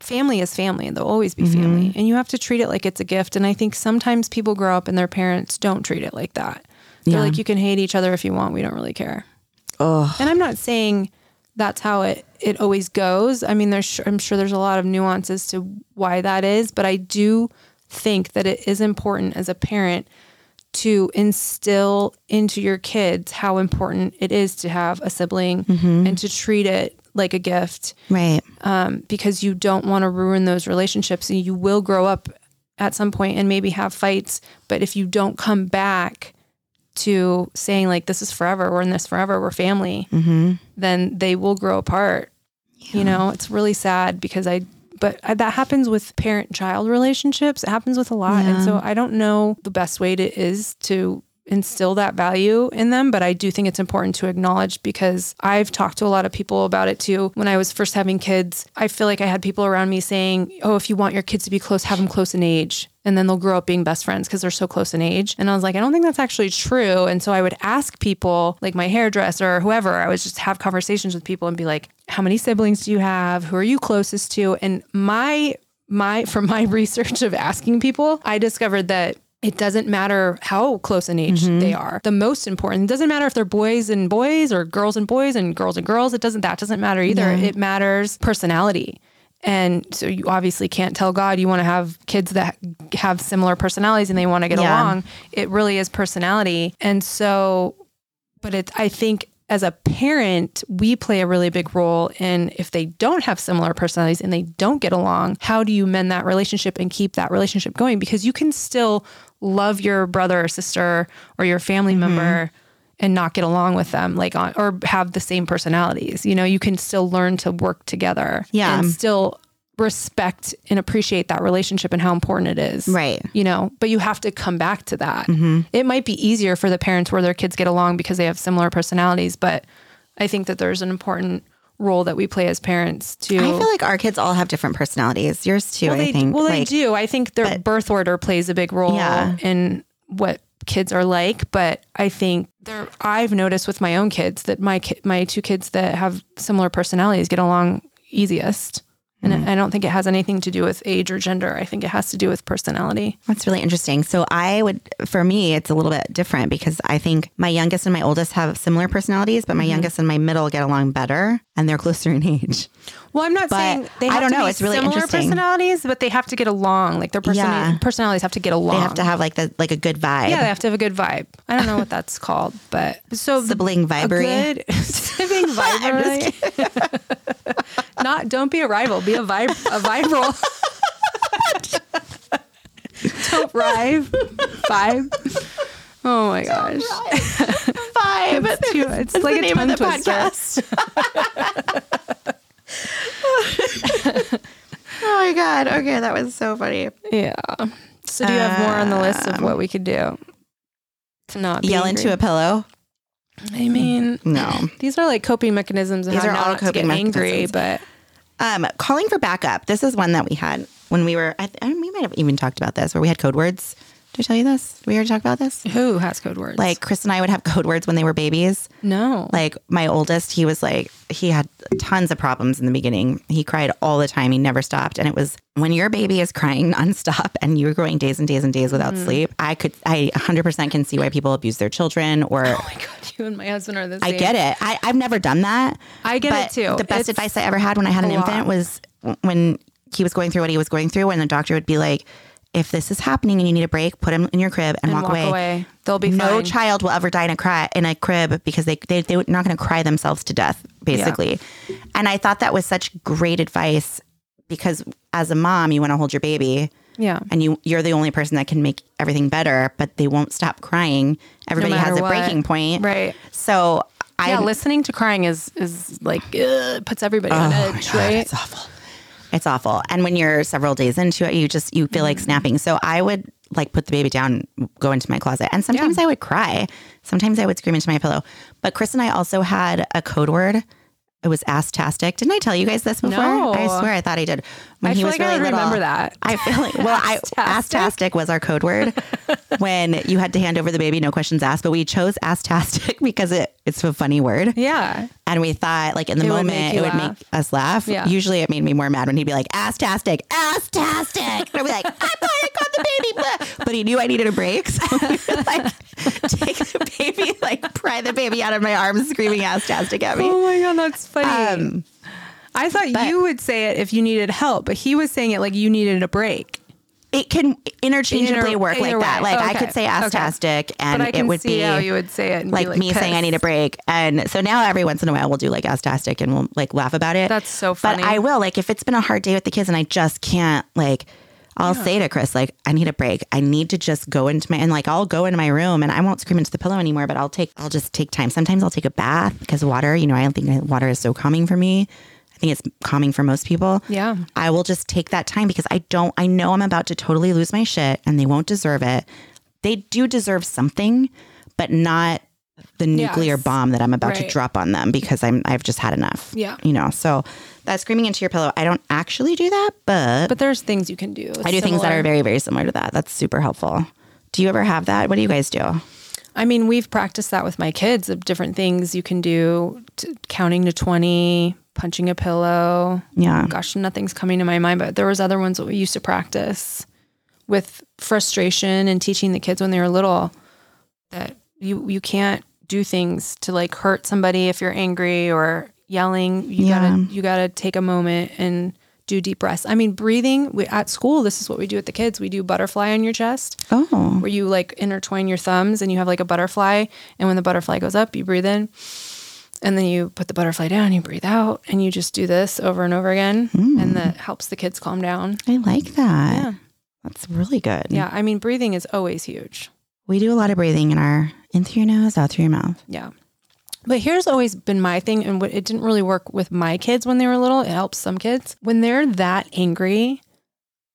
family is family and they'll always be Mm-hmm. family. And you have to treat it like it's a gift. And I think sometimes people grow up and their parents don't treat it like that. They're Yeah. like, you can hate each other if you want. We don't really care. Oh, And I'm not saying that's how it, it always goes. I mean, there's I'm sure there's a lot of nuances to why that is, but I do think that it is important as a parent to instill into your kids how important it is to have a sibling and to treat it like a gift right. um, because you don't want to ruin those relationships and you will grow up at some point and maybe have fights but if you don't come back to saying like this is forever we're in this forever we're family Mm-hmm. then they will grow apart you know it's really sad because i but uh, that happens with parent child relationships. It happens with a lot. And so i don't know the best way to is to instill that value in them but i do think it's important to acknowledge because i've talked to a lot of people about it too when i was first having kids i feel like i had people around me saying oh if you want your kids to be close have them close in age and then they'll grow up being best friends because they're so close in age. And I was like, I don't think that's actually true. And so I would ask people, like my hairdresser or whoever, I would just have conversations with people and be like, how many siblings do you have? Who are you closest to? And my my from my research of asking people, I discovered that it doesn't matter how close in age mm-hmm. they are. The most important, it doesn't matter if they're boys and boys or girls and boys and girls and girls. It doesn't that doesn't matter either. It matters personality. And so you obviously can't tell God you want to have kids that have similar personalities and they want to get Yeah. along. It really is personality. And so, but it's, I think as a parent, we play a really big role in if they don't have similar personalities and they don't get along, how do you mend that relationship and keep that relationship going? Because you can still love your brother or sister or your family Mm-hmm. member and not get along with them like on or have the same personalities you know you can still learn to work together Yeah. and still respect and appreciate that relationship and how important it is. Right. You know, but you have to come back to that. Mm-hmm. It might be easier for the parents where their kids get along because they have similar personalities, but I think that there's an important role that we play as parents too. I feel like our kids all have different personalities. Yours too, well, I they, think. well, they do. I think their birth order plays a big role Yeah. in what kids are like. But I think there, I've noticed with my own kids that my ki- my two kids that have similar personalities get along easiest. And Mm-hmm. I don't think it has anything to do with age or gender. I think it has to do with personality. That's really interesting. So I would, for me, it's a little bit different because I think my youngest and my oldest have similar personalities, but my Mm-hmm. youngest and my middle get along better, and they're closer in age. Well, I'm not But saying they I don't to know. be It's really similar personalities, but they have to get along. Like their person- Yeah. personalities have to get along. They have to have like the like a good vibe. yeah, they have to have a good vibe. I don't know what that's called, but so Sibling vibery. good sibling vibery. Not don't be a rival, be a vibe a vibral. don't rive. Vibe. Oh my gosh. vibe. It's, too, it's like a name tongue of the twister. Oh my god. Okay, that was so funny. Yeah. So do you have more on the list of what we could do to not Yell angry? into a pillow. I mean, No. these are like coping mechanisms. These are all coping get angry, but Um, calling for backup. This is one that we had when we were. I, th- we might have even talked about this, where we had code words. Did I tell you this? Did we already talk about this? who has code words? Like Chris and I would have code words when they were babies. no. Like my oldest, he was like he had tons of problems in the beginning. He cried all the time. He never stopped. And it was when your baby is crying nonstop and you're going days and days and days without Mm-hmm. sleep. I could I 100% can see why people abuse their children or oh my god, you and my husband are the same. I get it. I, I've never done that. I get it too. The best It's advice I ever had when I had an infant lot. was when he was going through what he was going through, and the doctor would be like, if this is happening and you need a break, put him in your crib and, And walk, away. They'll be No fine. child will ever die in a cry in a crib because they, they they're not going to cry themselves to death, basically. And I thought that was such great advice because as a mom, you want to hold your baby yeah. and you you're the only person that can make everything better, but they won't stop crying. Everybody matter has a what. breaking point, Right. So I Yeah, listening to crying is is like uh, puts everybody on Oh my edge, God, right? It's awful. It's awful. And when you're several days into it, you just you feel like Mm-hmm. snapping. So I would like put the baby down, go into my closet, and sometimes I would cry. Sometimes I would scream into my pillow. But Chris and I also had a code word. It was ass-tastic. Didn't I tell you guys this before? No. I swear I thought I did. When I he feel was like I really would little, remember that. I feel like well, I ass-tastic was our code word when you had to hand over the baby, no questions asked. But we chose ass-tastic because it it's a funny word. Yeah. And we thought, like in the It moment, you it would laugh. make us laugh. Yeah. Usually, it made me more mad when he'd be like, "Ass-tastic, ass-tastic," and I'd be like, "I thought I got the baby," blah." but he knew I needed a break, so would like take the baby, like pry the baby out of my arms, screaming "ass-tastic" at me. Oh my god, that's funny. Um, I thought you would say it if you needed help, but he was saying it like you needed a break. It can interchangeably Inter- work like either that. way. Like I could say Okay. and But I can it would be how you would say it like, like me saying I need a break. And so now every once in a while we'll do like "ass-tastic" and we'll like laugh about it. That's so funny. But. I will like if it's been a hard day with the kids and I just can't like I'll say to Chris like I need a break. I need to just go into my and like I'll go into my room and I won't scream into the pillow anymore. But I'll take I'll just take time. Sometimes I'll take a bath because water. You know I think water is so calming for me. I think it's calming for most people. Yeah. I will just take that time because I don't. I know I'm about to totally lose my shit and they won't deserve it. They do deserve something, but not the nuclear Yes. bomb that I'm about Right. to drop on them because I'm I've just had enough. Yeah. You know, so that screaming into your pillow, I don't actually do that, but, But there's things you can do. I do things that are very, very similar to that. That's super helpful. Do you ever have that? What do you guys do? I mean, we've practiced that with my kids of different things you can do, t- counting to 20, punching a pillow. Yeah. Gosh, nothing's coming to my mind, but there was other ones that we used to practice with frustration and teaching the kids when they were little that you you can't do things to like hurt somebody if you're angry or yelling. You Yeah. gotta you gotta take a moment and do deep breaths. I mean, breathing we, at school. This is what we do with the kids. We do butterfly on your chest Oh. where you like intertwine your thumbs and you have like a butterfly. And when the butterfly goes up, you breathe in. And then you put the butterfly down, you breathe out, and you just do this over and over again. And that helps the kids calm down. I like that. Yeah. That's really good. Yeah. I mean, breathing is always huge. We do a lot of breathing in our in through your nose, out through your mouth. Yeah. But here's always been my thing, and what it didn't really work with my kids when they were little. It helps some kids when they're that angry.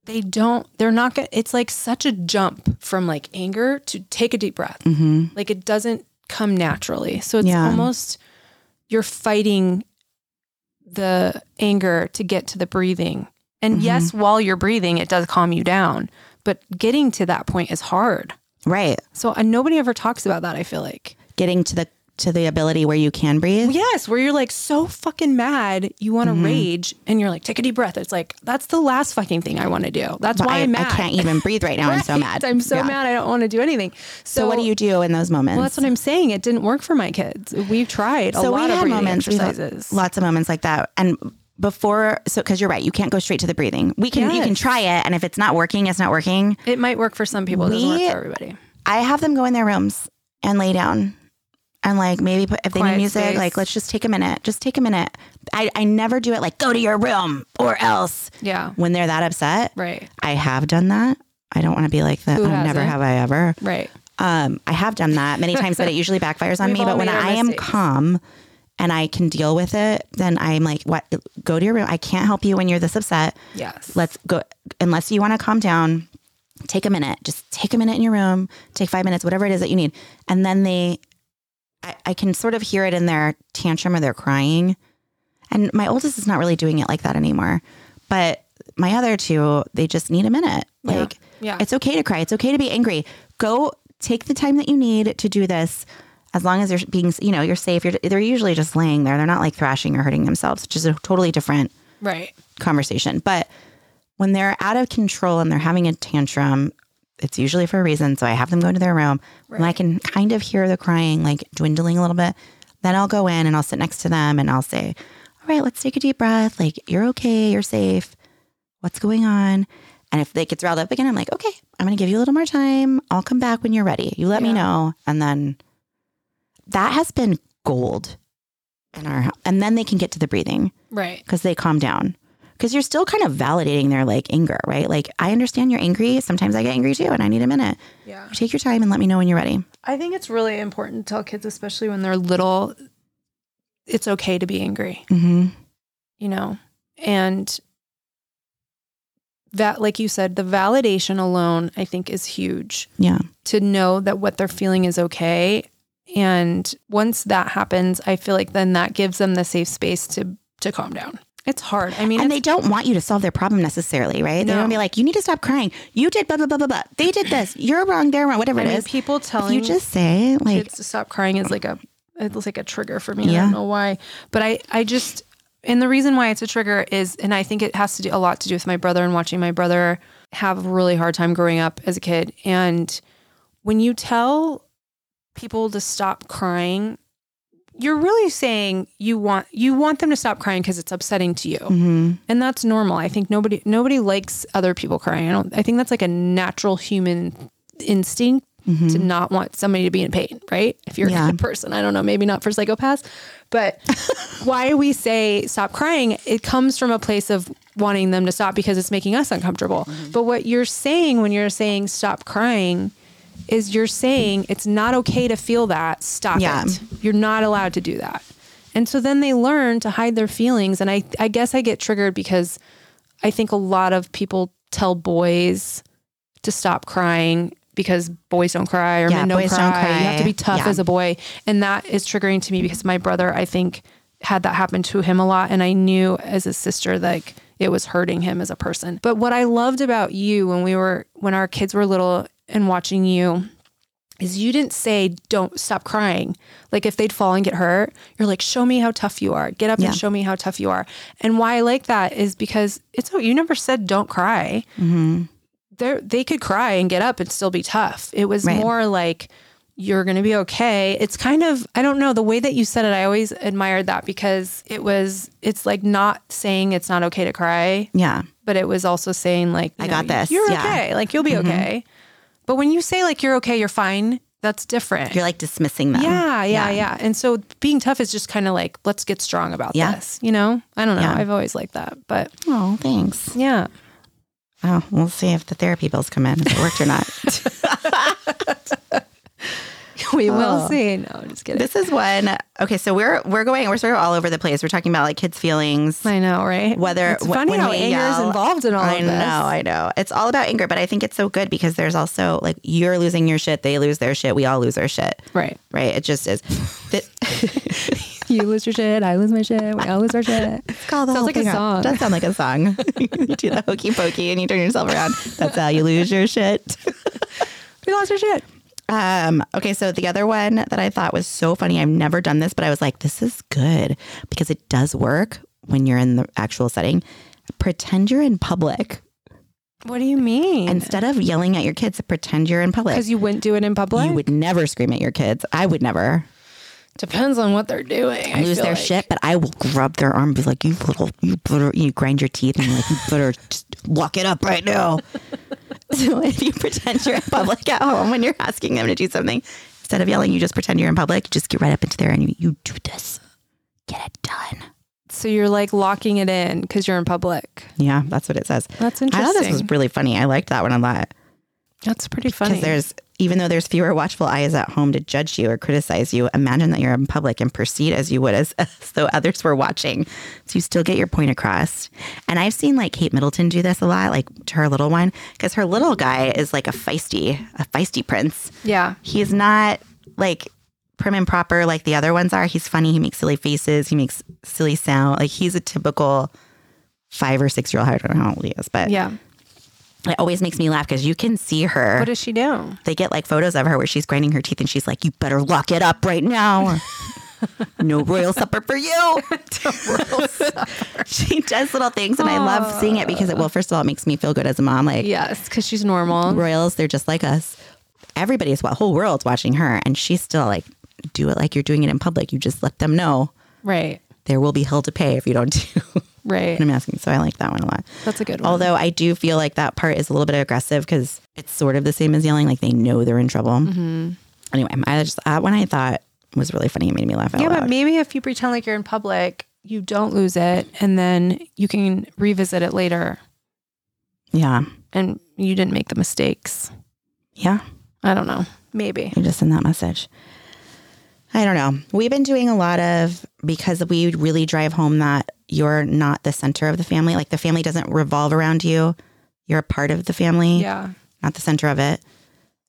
They don't. They're not gonna. It's like such a jump from like anger to take a deep breath. hmm Like it doesn't come naturally. So it's Yeah. almost you're fighting the anger to get to the breathing. And Mhm. yes, while you're breathing, it does calm you down. But getting to that point is hard. Right. So uh, nobody ever talks about that. I feel like Getting to the to the ability where you can breathe. yes, where you're like so fucking mad, you want to Mm-hmm. rage, and you're like, take a deep breath. It's like that's the last fucking thing I want to do. That's why I, I'm I can't even breathe right now. I'm so mad. I'm so Yeah. mad. I don't want to do anything. So, So, what do you do in those moments? Well, that's what I'm saying. It didn't work for my kids. We've tried a so lot we of breathing moments, exercises. lots of moments like that, and before, so because you're right, you can't go straight to the breathing. We can, you can try it, and if it's not working, it's not working. It might work for some people. It doesn't work We- for everybody. I have them go in their rooms and lay down. And like maybe put, if they Quiet need music, space. like let's just take a minute. Just take a minute. I, I never do it like go to your room or else Yeah. when they're that upset. Right. I have done that. I don't want to be like that. Who Oh, never hasn't? have I ever. Right. Um, I have done that many times, but it usually backfires on We've me. But when I am mistakes. calm and I can deal with it, then I'm like, what? Go to your room. I can't help you when you're this upset. Yes. Let's go. Unless you want to calm down, take a minute. Just take a minute in your room. Take five minutes, whatever it is that you need. And then they, I, I can sort of hear it in their tantrum or they're crying. And my oldest is not really doing it like that anymore. But my other two, they just need a minute. Yeah. Like, Yeah. it's okay to cry. It's okay to be angry. Go take the time that you need to do this. As long as they're being, you know, you're safe. You're, they're usually just laying there. They're not like thrashing or hurting themselves, which is a totally different right. conversation. But when they're out of control and they're having a tantrum, it's usually for a reason. So I have them go into their room. When I can kind of hear the crying like dwindling a little bit, then I'll go in and I'll sit next to them and I'll say, All right, let's take a deep breath. Like, you're okay. You're safe. What's going on? And if they get riled up again, I'm like, Okay, I'm going to give you a little more time. I'll come back when you're ready. You let me know. And then that has been gold in our house. And then they can get to the breathing Right. because they calm down. Because you're still kind of validating their like anger, right? Like, I understand you're angry. Sometimes I get angry too, and I need a minute. Yeah. Take your time and let me know when you're ready. I think it's really important to tell kids, especially when they're little, it's okay to be angry, Mm-hmm. you know? And that, like you said, the validation alone, I think, is huge Yeah. to know that what they're feeling is okay. And once that happens, I feel like then that gives them the safe space to to calm down. It's hard. I mean, and they don't want you to solve their problem necessarily, right? They No. don't be like, you need to stop crying. You did blah, blah, blah, blah, blah. They did this. You're wrong. They're wrong. Whatever I it mean, is. people If telling you just say, like, to stop crying is like a it's like a trigger for me. I don't know why, but I I just and the reason why it's a trigger is, and I think it has to do a lot to do with my brother and watching my brother have a really hard time growing up as a kid. And when you tell people to stop crying, you're really saying you want you want them to stop crying because it's upsetting to you. Mhm. and that's normal. I think nobody nobody likes other people crying. I don't i think that's like a natural human instinct to not want somebody to be in pain right? If you're Yeah. a good person i don't know maybe not for psychopaths but why we say stop crying it comes from a place of wanting them to stop because it's making us uncomfortable. But what you're saying when you're saying stop crying is you're saying it's not okay to feel that stop Yeah. it you're not allowed to do that and so then they learn to hide their feelings. And I, I guess I get triggered because I think a lot of people tell boys to stop crying because boys don't cry or Yeah, men don't cry. don't You have to be tough Yeah. as a boy. And that is triggering to me because my brother, I think, had that happen to him a lot. And I knew as a sister, like it was hurting him as a person. But what I loved about you when we were, when our kids were little and watching you, is you didn't say don't stop crying. Like if they'd fall and get hurt, you're like, show me how tough you are. Get up Yeah. and show me how tough you are. And why I like that is because it's oh, you never said don't cry. Mm-hmm. They they could cry and get up and still be tough. It was Right. more like you're going to be okay. It's kind of I don't know the way that you said it. I always admired that because it was it's like not saying it's not okay to cry, Yeah. but it was also saying like I know, got this. You're Yeah. Mm-hmm. okay. Like you'll be okay. But when you say like you're okay, you're fine. That's different. You're like dismissing them. Yeah, yeah, Yeah. yeah, And so being tough is just kind of like, let's get strong about Yeah. this. You know? I don't know. Yeah. I've always liked that. But Oh, thanks. yeah. Oh, we'll see if the therapy bills come in, if it worked or not. we will Oh. see. No, I'm just kidding. This is one. Okay, so we're we're going. We're sort of all over the place. We're talking about like kids' feelings. I know, right? Whether it's funny when how anger is involved in all I of this. know, I know. It's all about anger, but I think it's so good because there's also like you're losing your shit, they lose their shit, we all lose our shit. Right. Right? It just is. You lose your shit. I lose my shit. We all lose our shit. It's called the Sounds like a song. Does sound like a song. you do the hokey pokey and you turn yourself around. That's how you lose your shit. We lost our shit. Um, okay, so the other one that I thought was so funny, I've never done this, but I was like, this is good because it does work when you're in the actual setting. Pretend you're in public. What do you mean? Instead of yelling at your kids, pretend you're in public. Because you wouldn't do it in public. You would never scream at your kids. I would never Depends on what they're doing. I lose their like. shit, but I will grab their arm and be like, you little, you better, you grind your teeth and like, you better just lock it up right now. so if you pretend you're in public at home when you're asking them to do something, instead of yelling, you just pretend you're in public, you just get right up into there and you, you do this. Get it done. So you're like locking it in because you're in public. Yeah, that's what it says. That's interesting. I thought this was really funny. I liked that one a lot. That's pretty funny. Because there's even though there's fewer watchful eyes at home to judge you or criticize you, imagine that you're in public and proceed as you would as, as though others were watching. So you still get your point across. And I've seen like Kate Middleton do this a lot, like to her little one, because her little guy is like a feisty, a feisty prince. yeah. He's not like prim and proper like the other ones are. He's funny. He makes silly faces. He makes silly sound. Like he's a typical five or six year old. I don't know how old he is, but Yeah. It always makes me laugh because you can see her What does she do? they get like photos of her where she's grinding her teeth and she's like, "You better lock it up right now." no royal supper for you. she does little things, and I love seeing it because it. Well, first of all, it makes me feel good as a mom. Like Yes, because she's normal. royals, they're just like us. Everybody's what whole world's watching her, and she's still like, do it like you're doing it in public. You just let them know Right. there will be hell to pay if you don't do. Right. what I'm asking. So I like that one a lot. That's a good one. Although I do feel like that part is a little bit aggressive because it's sort of the same as yelling. Like they know they're in trouble. Mm-hmm. Anyway, I just that one I thought was really funny. It made me laugh out yeah, loud. but maybe if you pretend like you're in public, you don't lose it, and then you can revisit it later, yeah, and you didn't make the mistakes. yeah. I don't know. Maybe. You just send that message. I don't know. We've been doing a lot of because we really drive home that you're not the center of the family. Like the family doesn't revolve around you. You're a part of the family. Yeah. not the center of it.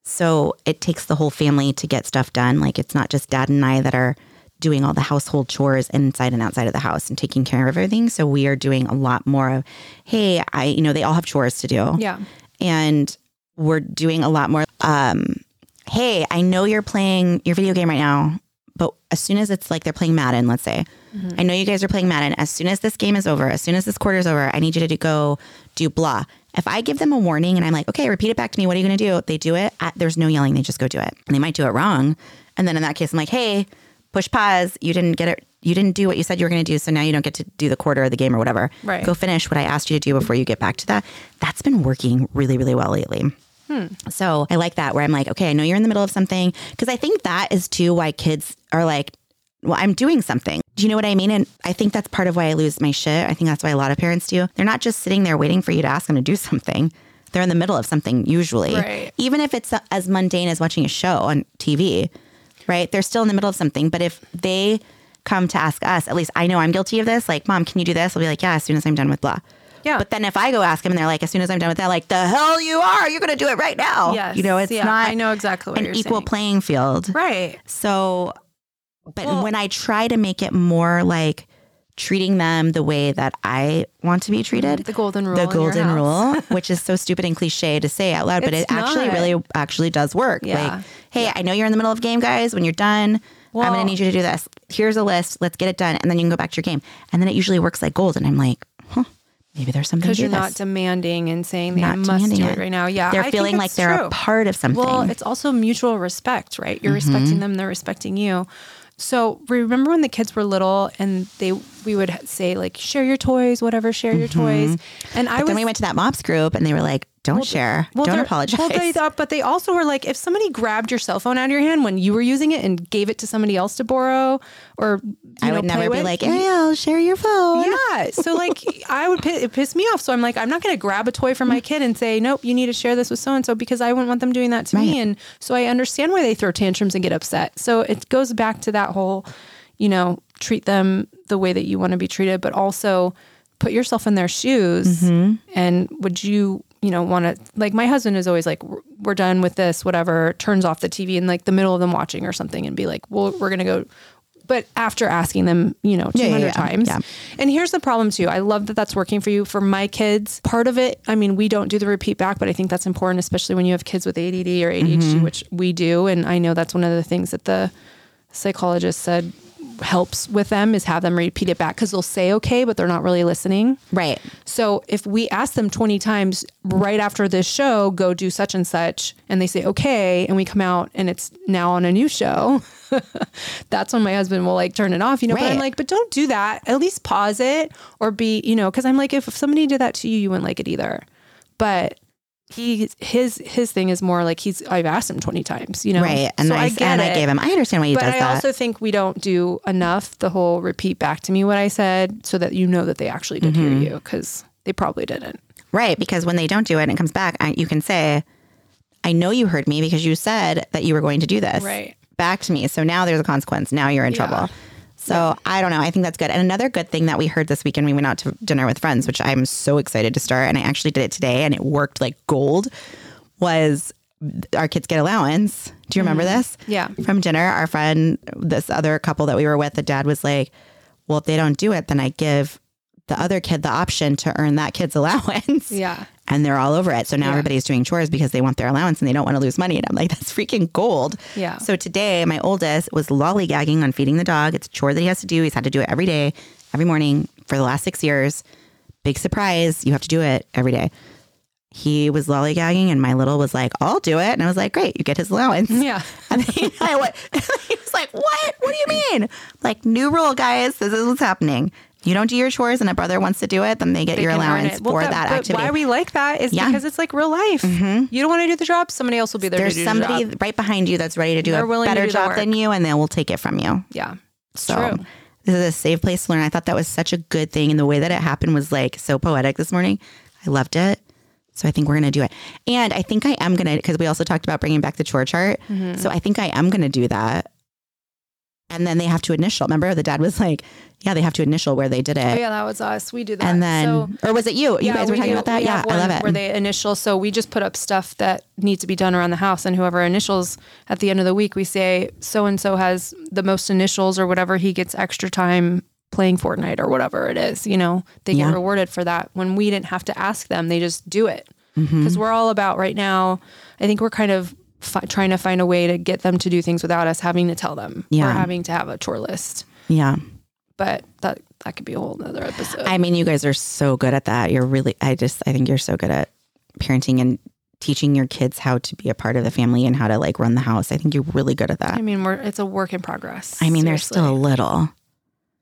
So it takes the whole family to get stuff done. Like it's not just dad and I that are doing all the household chores inside and outside of the house and taking care of everything. So we are doing a lot more of, hey, I, you know, they all have chores to do. Yeah. And we're doing a lot more, um, hey, I know you're playing your video game right now, but as soon as it's like they're playing Madden, let's say, mm-hmm. I know you guys are playing Madden. As soon as this game is over, as soon as this quarter is over, I need you to go do blah. If I give them a warning and I'm like, okay, repeat it back to me. What are you going to do? They do it. I, there's no yelling. They just go do it. And they might do it wrong. And then in that case, I'm like, hey, push pause. You didn't get it. You didn't do what you said you were going to do. So now you don't get to do the quarter of the game or whatever. Right. Go finish what I asked you to do before you get back to that. That's been working really, really well lately. So I like that where I'm like, okay, I know you're in the middle of something. Cause I think that is too why kids are like, well, I'm doing something. Do you know what I mean? And I think that's part of why I lose my shit. I think that's why a lot of parents do. They're not just sitting there waiting for you to ask them to do something. They're in the middle of something usually. Right. Even if it's as mundane as watching a show on TV, right? They're still in the middle of something. But if they come to ask us, at least I know I'm guilty of this. Like, mom, can you do this? I'll be like, yeah, as soon as I'm done with blah. Yeah. But then if I go ask them and they're like, as soon as I'm done with that, like, the hell you are, you're going to do it right now. Yes. You know, it's Yeah, not I know exactly what an equal saying. playing field. Right. So, but Well- when I try to make it more like treating them the way that I want to be treated, The golden rule. the golden rule, which is so stupid and cliche to say out loud, but It's it actually not. really actually does work. Yeah. Like, hey, I know you're in the middle of game, guys. When you're done, I'm going to need you to do this. Here's a list. Let's get it done, and then you can go back to your game. And then it usually works like gold. And I'm like, huh, maybe there's something Because you're not this. demanding and saying they Not must do it. it right now. Yeah. They're I feeling like they're true. a part of something. Well, it's also mutual respect, right? You're Mm-hmm. respecting them, they're respecting you. So remember when the kids were little and they we would say like share your toys, whatever, share your toys. And I Mm-hmm. But was then we went to that mops group and they were like, don't share. don't they're- apologize. Well, they thought, but they also were like, if somebody grabbed your cell phone out of your hand when you were using it and gave it to somebody else to borrow, or you I know, would never be like, Ariel, share your phone. yeah. So like, I would it piss me off. So I'm like, I'm not going to grab a toy from my mm. kid and say, nope, you need to share this with so and so because I wouldn't want them doing that to me. And so I understand why they throw tantrums and get upset. So it goes back to that whole, you know, treat them the way that you want to be treated, but also put yourself in their shoes. Mm-hmm. And would you, you know, want to, like, my husband is always like, "We're- done with this, whatever, turns off the TV in like the middle of them watching or something and be like, well, we're going to go. But after asking them, you know, 200 Yeah, yeah, yeah. times. Yeah. And here's the problem too. I love that that's working for you. For my kids, part of it, I mean, we don't do the repeat back, but I think that's important, especially when you have kids with ADD or ADHD, Mm-hmm. which we do. And I know that's one of the things that the psychologist said helps with them is have them repeat it back because they'll say okay, but they're not really listening. Right. So if we ask them 20 times right after this show, go do such and such, and they say okay, and we come out and it's now on a new show, that's when my husband will like turn it off, you know. But I'm like, but don't do that. At least pause it or be, you know, because I'm like, if somebody did that to you, you wouldn't like it either. But he his his thing is more like he's I've asked him 20 times, you know. Right. And so I, get and I gave him, I understand why he But does I that. also think we don't do enough the whole repeat back to me what I said so that you know that they actually did Mm-hmm. hear you because they probably didn't. right. Because when they don't do it and it comes back, I, you can say, I know you heard me because you said that you were going to do this. Right. Back to me. So now there's a consequence. Now you're in Yeah. trouble. So I don't know. I think that's good. And another good thing that we heard this weekend, we went out to dinner with friends, which I'm so excited to start. And I actually did it today and it worked like gold, was our kids get allowance. Do you remember this? Mm-hmm. Yeah. From dinner, our friend, this other couple that we were with, the dad was like, well, if they don't do it, then I give the other kid the option to earn that kid's allowance. Yeah. And they're all over it. So now Yeah. everybody's doing chores because they want their allowance and they don't want to lose money. And I'm like, that's freaking gold. Yeah. So today, my oldest was lollygagging on feeding the dog. It's a chore that he has to do. He's had to do it every day, every morning for the last six years. Big surprise. You have to do it every day. He was lollygagging, and my little was like, I'll do it. And I was like, great, you get his allowance. Yeah. And then I went, he was like, what? What do you mean? Like, new rule, guys. This is what's happening. You don't do your chores and a brother wants to do it, then they get They your allowance. Well, for that- that, but activity. Why we like that is Yeah. Mm-hmm. because it's like real life. You don't want to do the job, somebody else will be there There's to do somebody the right behind you that's ready to do They're a better do job than you, and they will take it from you. Yeah. So true. this is a safe place to learn. I thought that was such a good thing. And the way that it happened was like so poetic this morning. I loved it. So I think we're going to do it. And I think I am going to, because we also talked about bringing back the chore chart. Mm-hmm. So I think I am going to do that. And then they have to initial. Remember, the dad was like, yeah, they have to initial where they did it. Oh, yeah, that was us. We do that. And then, so, or was it you? You yeah, guys were we talking do- about that? we Yeah, I love it. Where they initial. So we just put up stuff that needs to be done around the house, and whoever initials at the end of the week, we say so and so has the most initials or whatever. He gets extra time playing Fortnite or whatever it is. You know, they Yeah. get rewarded for that. When we didn't have to ask them, they just do it because Mm-hmm. we're all about right now. I think we're kind of. Fi- trying to find a way to get them to do things without us having to tell them Yeah. or having to have a chore list. yeah. But that that could be a whole other episode. I mean, you guys are so good at that. You're really, I just, I think you're so good at parenting and teaching your kids how to be a part of the family and how to like run the house. I think you're really good at that. I mean, we're it's a work in progress. I mean, they're still a little.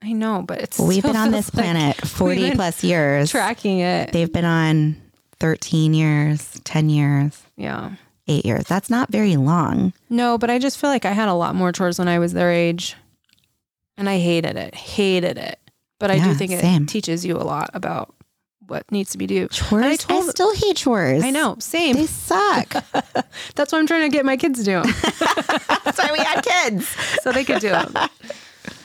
I know, but it's We've been on this like planet we've 40 plus years. tracking it. They've been on 13 years, 10 years, yeah. Eight years. That's not very long. No, but I just feel like I had a lot more chores when I was their age, and I hated it. Hated it. But I Yeah, do think it same. teaches you a lot about what needs to be done. Chores. I I, told- still hate chores. I know, same. They suck. That's what I'm trying to get my kids to do, them. That's why we had kids. so they could do them.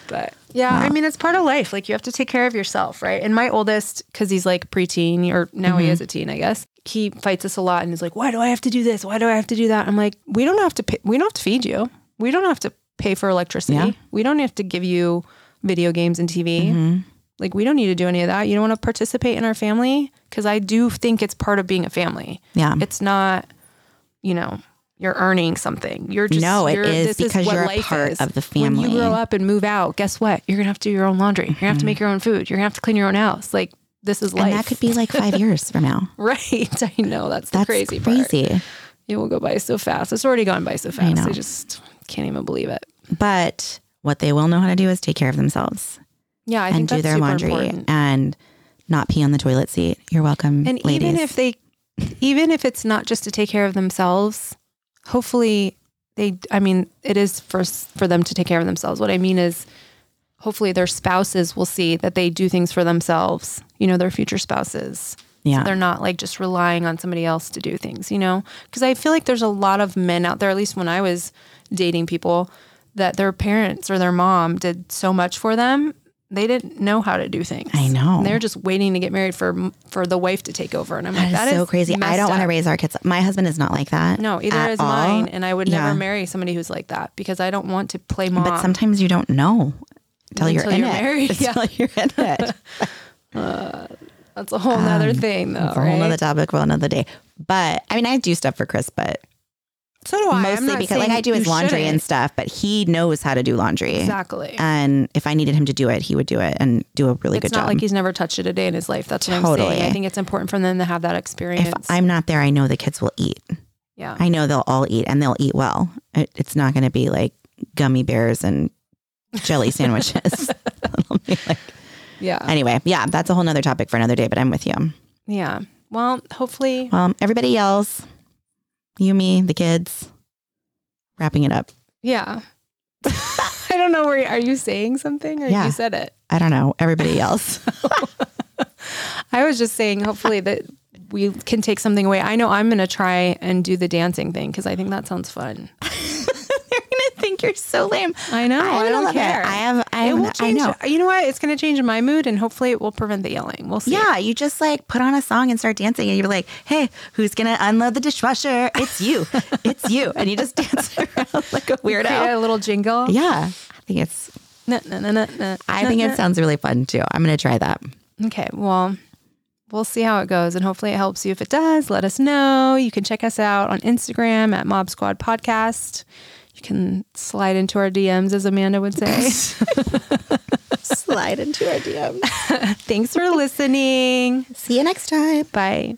But yeah, I mean, it's part of life. Like you have to take care of yourself, right? And my oldest, because he's like preteen, or now Mm-hmm. he is a teen, I guess. He fights us a lot, and is like, "Why do I have to do this? Why do I have to do that?" I'm like, "We don't have to. Pay, we don't have to feed you. We don't have to pay for electricity. Yeah. We don't have to give you video games and TV. Mm-hmm. Like we don't need to do any of that. You don't want to participate in our family because I do think it's part of being a family. Yeah. It's not, you know." You're earning something. You're just No, it you're, is this because what you're a life part is. of the family. When you grow up and move out, guess what? You're gonna have to do your own laundry. You're gonna have to make your own food. You're gonna have to clean your own house. Like this is life. And that could be like five years from now. right. I know that's the That's crazy, part. crazy. It will go by so fast. It's already gone by so fast. I, know. just can't even believe it. But what they will know how to do is take care of themselves Yeah, I and do their super laundry important. and not pee on the toilet seat. You're welcome, And ladies. even if they even if it's not just to take care of themselves, hopefully they I mean, it is for for them to take care of themselves. What I mean is hopefully their spouses will see that they do things for themselves, you know, their future spouses. Yeah. They're not like just relying on somebody else to do things, you know? Because I feel like there's a lot of men out there, at least when I was dating people, that their parents or their mom did so much for them. They didn't know how to do things. I know. They're just waiting to get married for for the wife to take over. And I'm like, That is so crazy. I don't want to raise our kids. My husband is not like that. No, either is all. mine. And I would Yeah. never marry somebody who's like that because I don't want to play mom. But sometimes you don't know until you're you're it. married, Until you're in it. That's a whole nother thing, though. Um, a whole nother topic for another day. But I mean, I do stuff for Chris, but so do I. Mostly because like I do his laundry and shouldn't. stuff, but he knows how to do laundry. Exactly. And if I needed him to do it, he would do it and do a really it's good job. It's not like he's never touched it a day in his life. That's what I'm saying. I think it's important for them to have that experience. if I'm not there, I know the kids will eat. yeah. I know they'll all eat and they'll eat well. It, it's not going to be like gummy bears and jelly sandwiches. Like- yeah. anyway, yeah, that's a whole nother topic for another day, but I'm with you. Yeah. Well, hopefully. Well, everybody yells. You, me, the kids. Wrapping it up. Yeah. I don't know where are you saying something or Yeah. you said it. I don't know. Everybody yells. I was just saying hopefully that we can take something away. I know I'm going to try and do the dancing thing because I think that sounds fun. Think you're so lame. I know. I, don't care. It. I have. I, it will I know. You know what? It's going to change my mood and hopefully it will prevent the yelling. We'll see. Yeah, you just like put on a song and start dancing, and you're like, "Hey, who's gonna unload the dishwasher? It's you, it's you," and you just dance around like a Create weirdo. a little jingle. Yeah, I think it's. Na, na, na, na, na, I think it sounds really fun too. I'm gonna try that. Okay, well, we'll see how it goes, and hopefully it helps you. If it does, let us know. You can check us out on Instagram at Mob Squad Podcast. You can slide into our DMs, as Amanda would say. Slide into our DM. Thanks for listening. See you next time. Bye.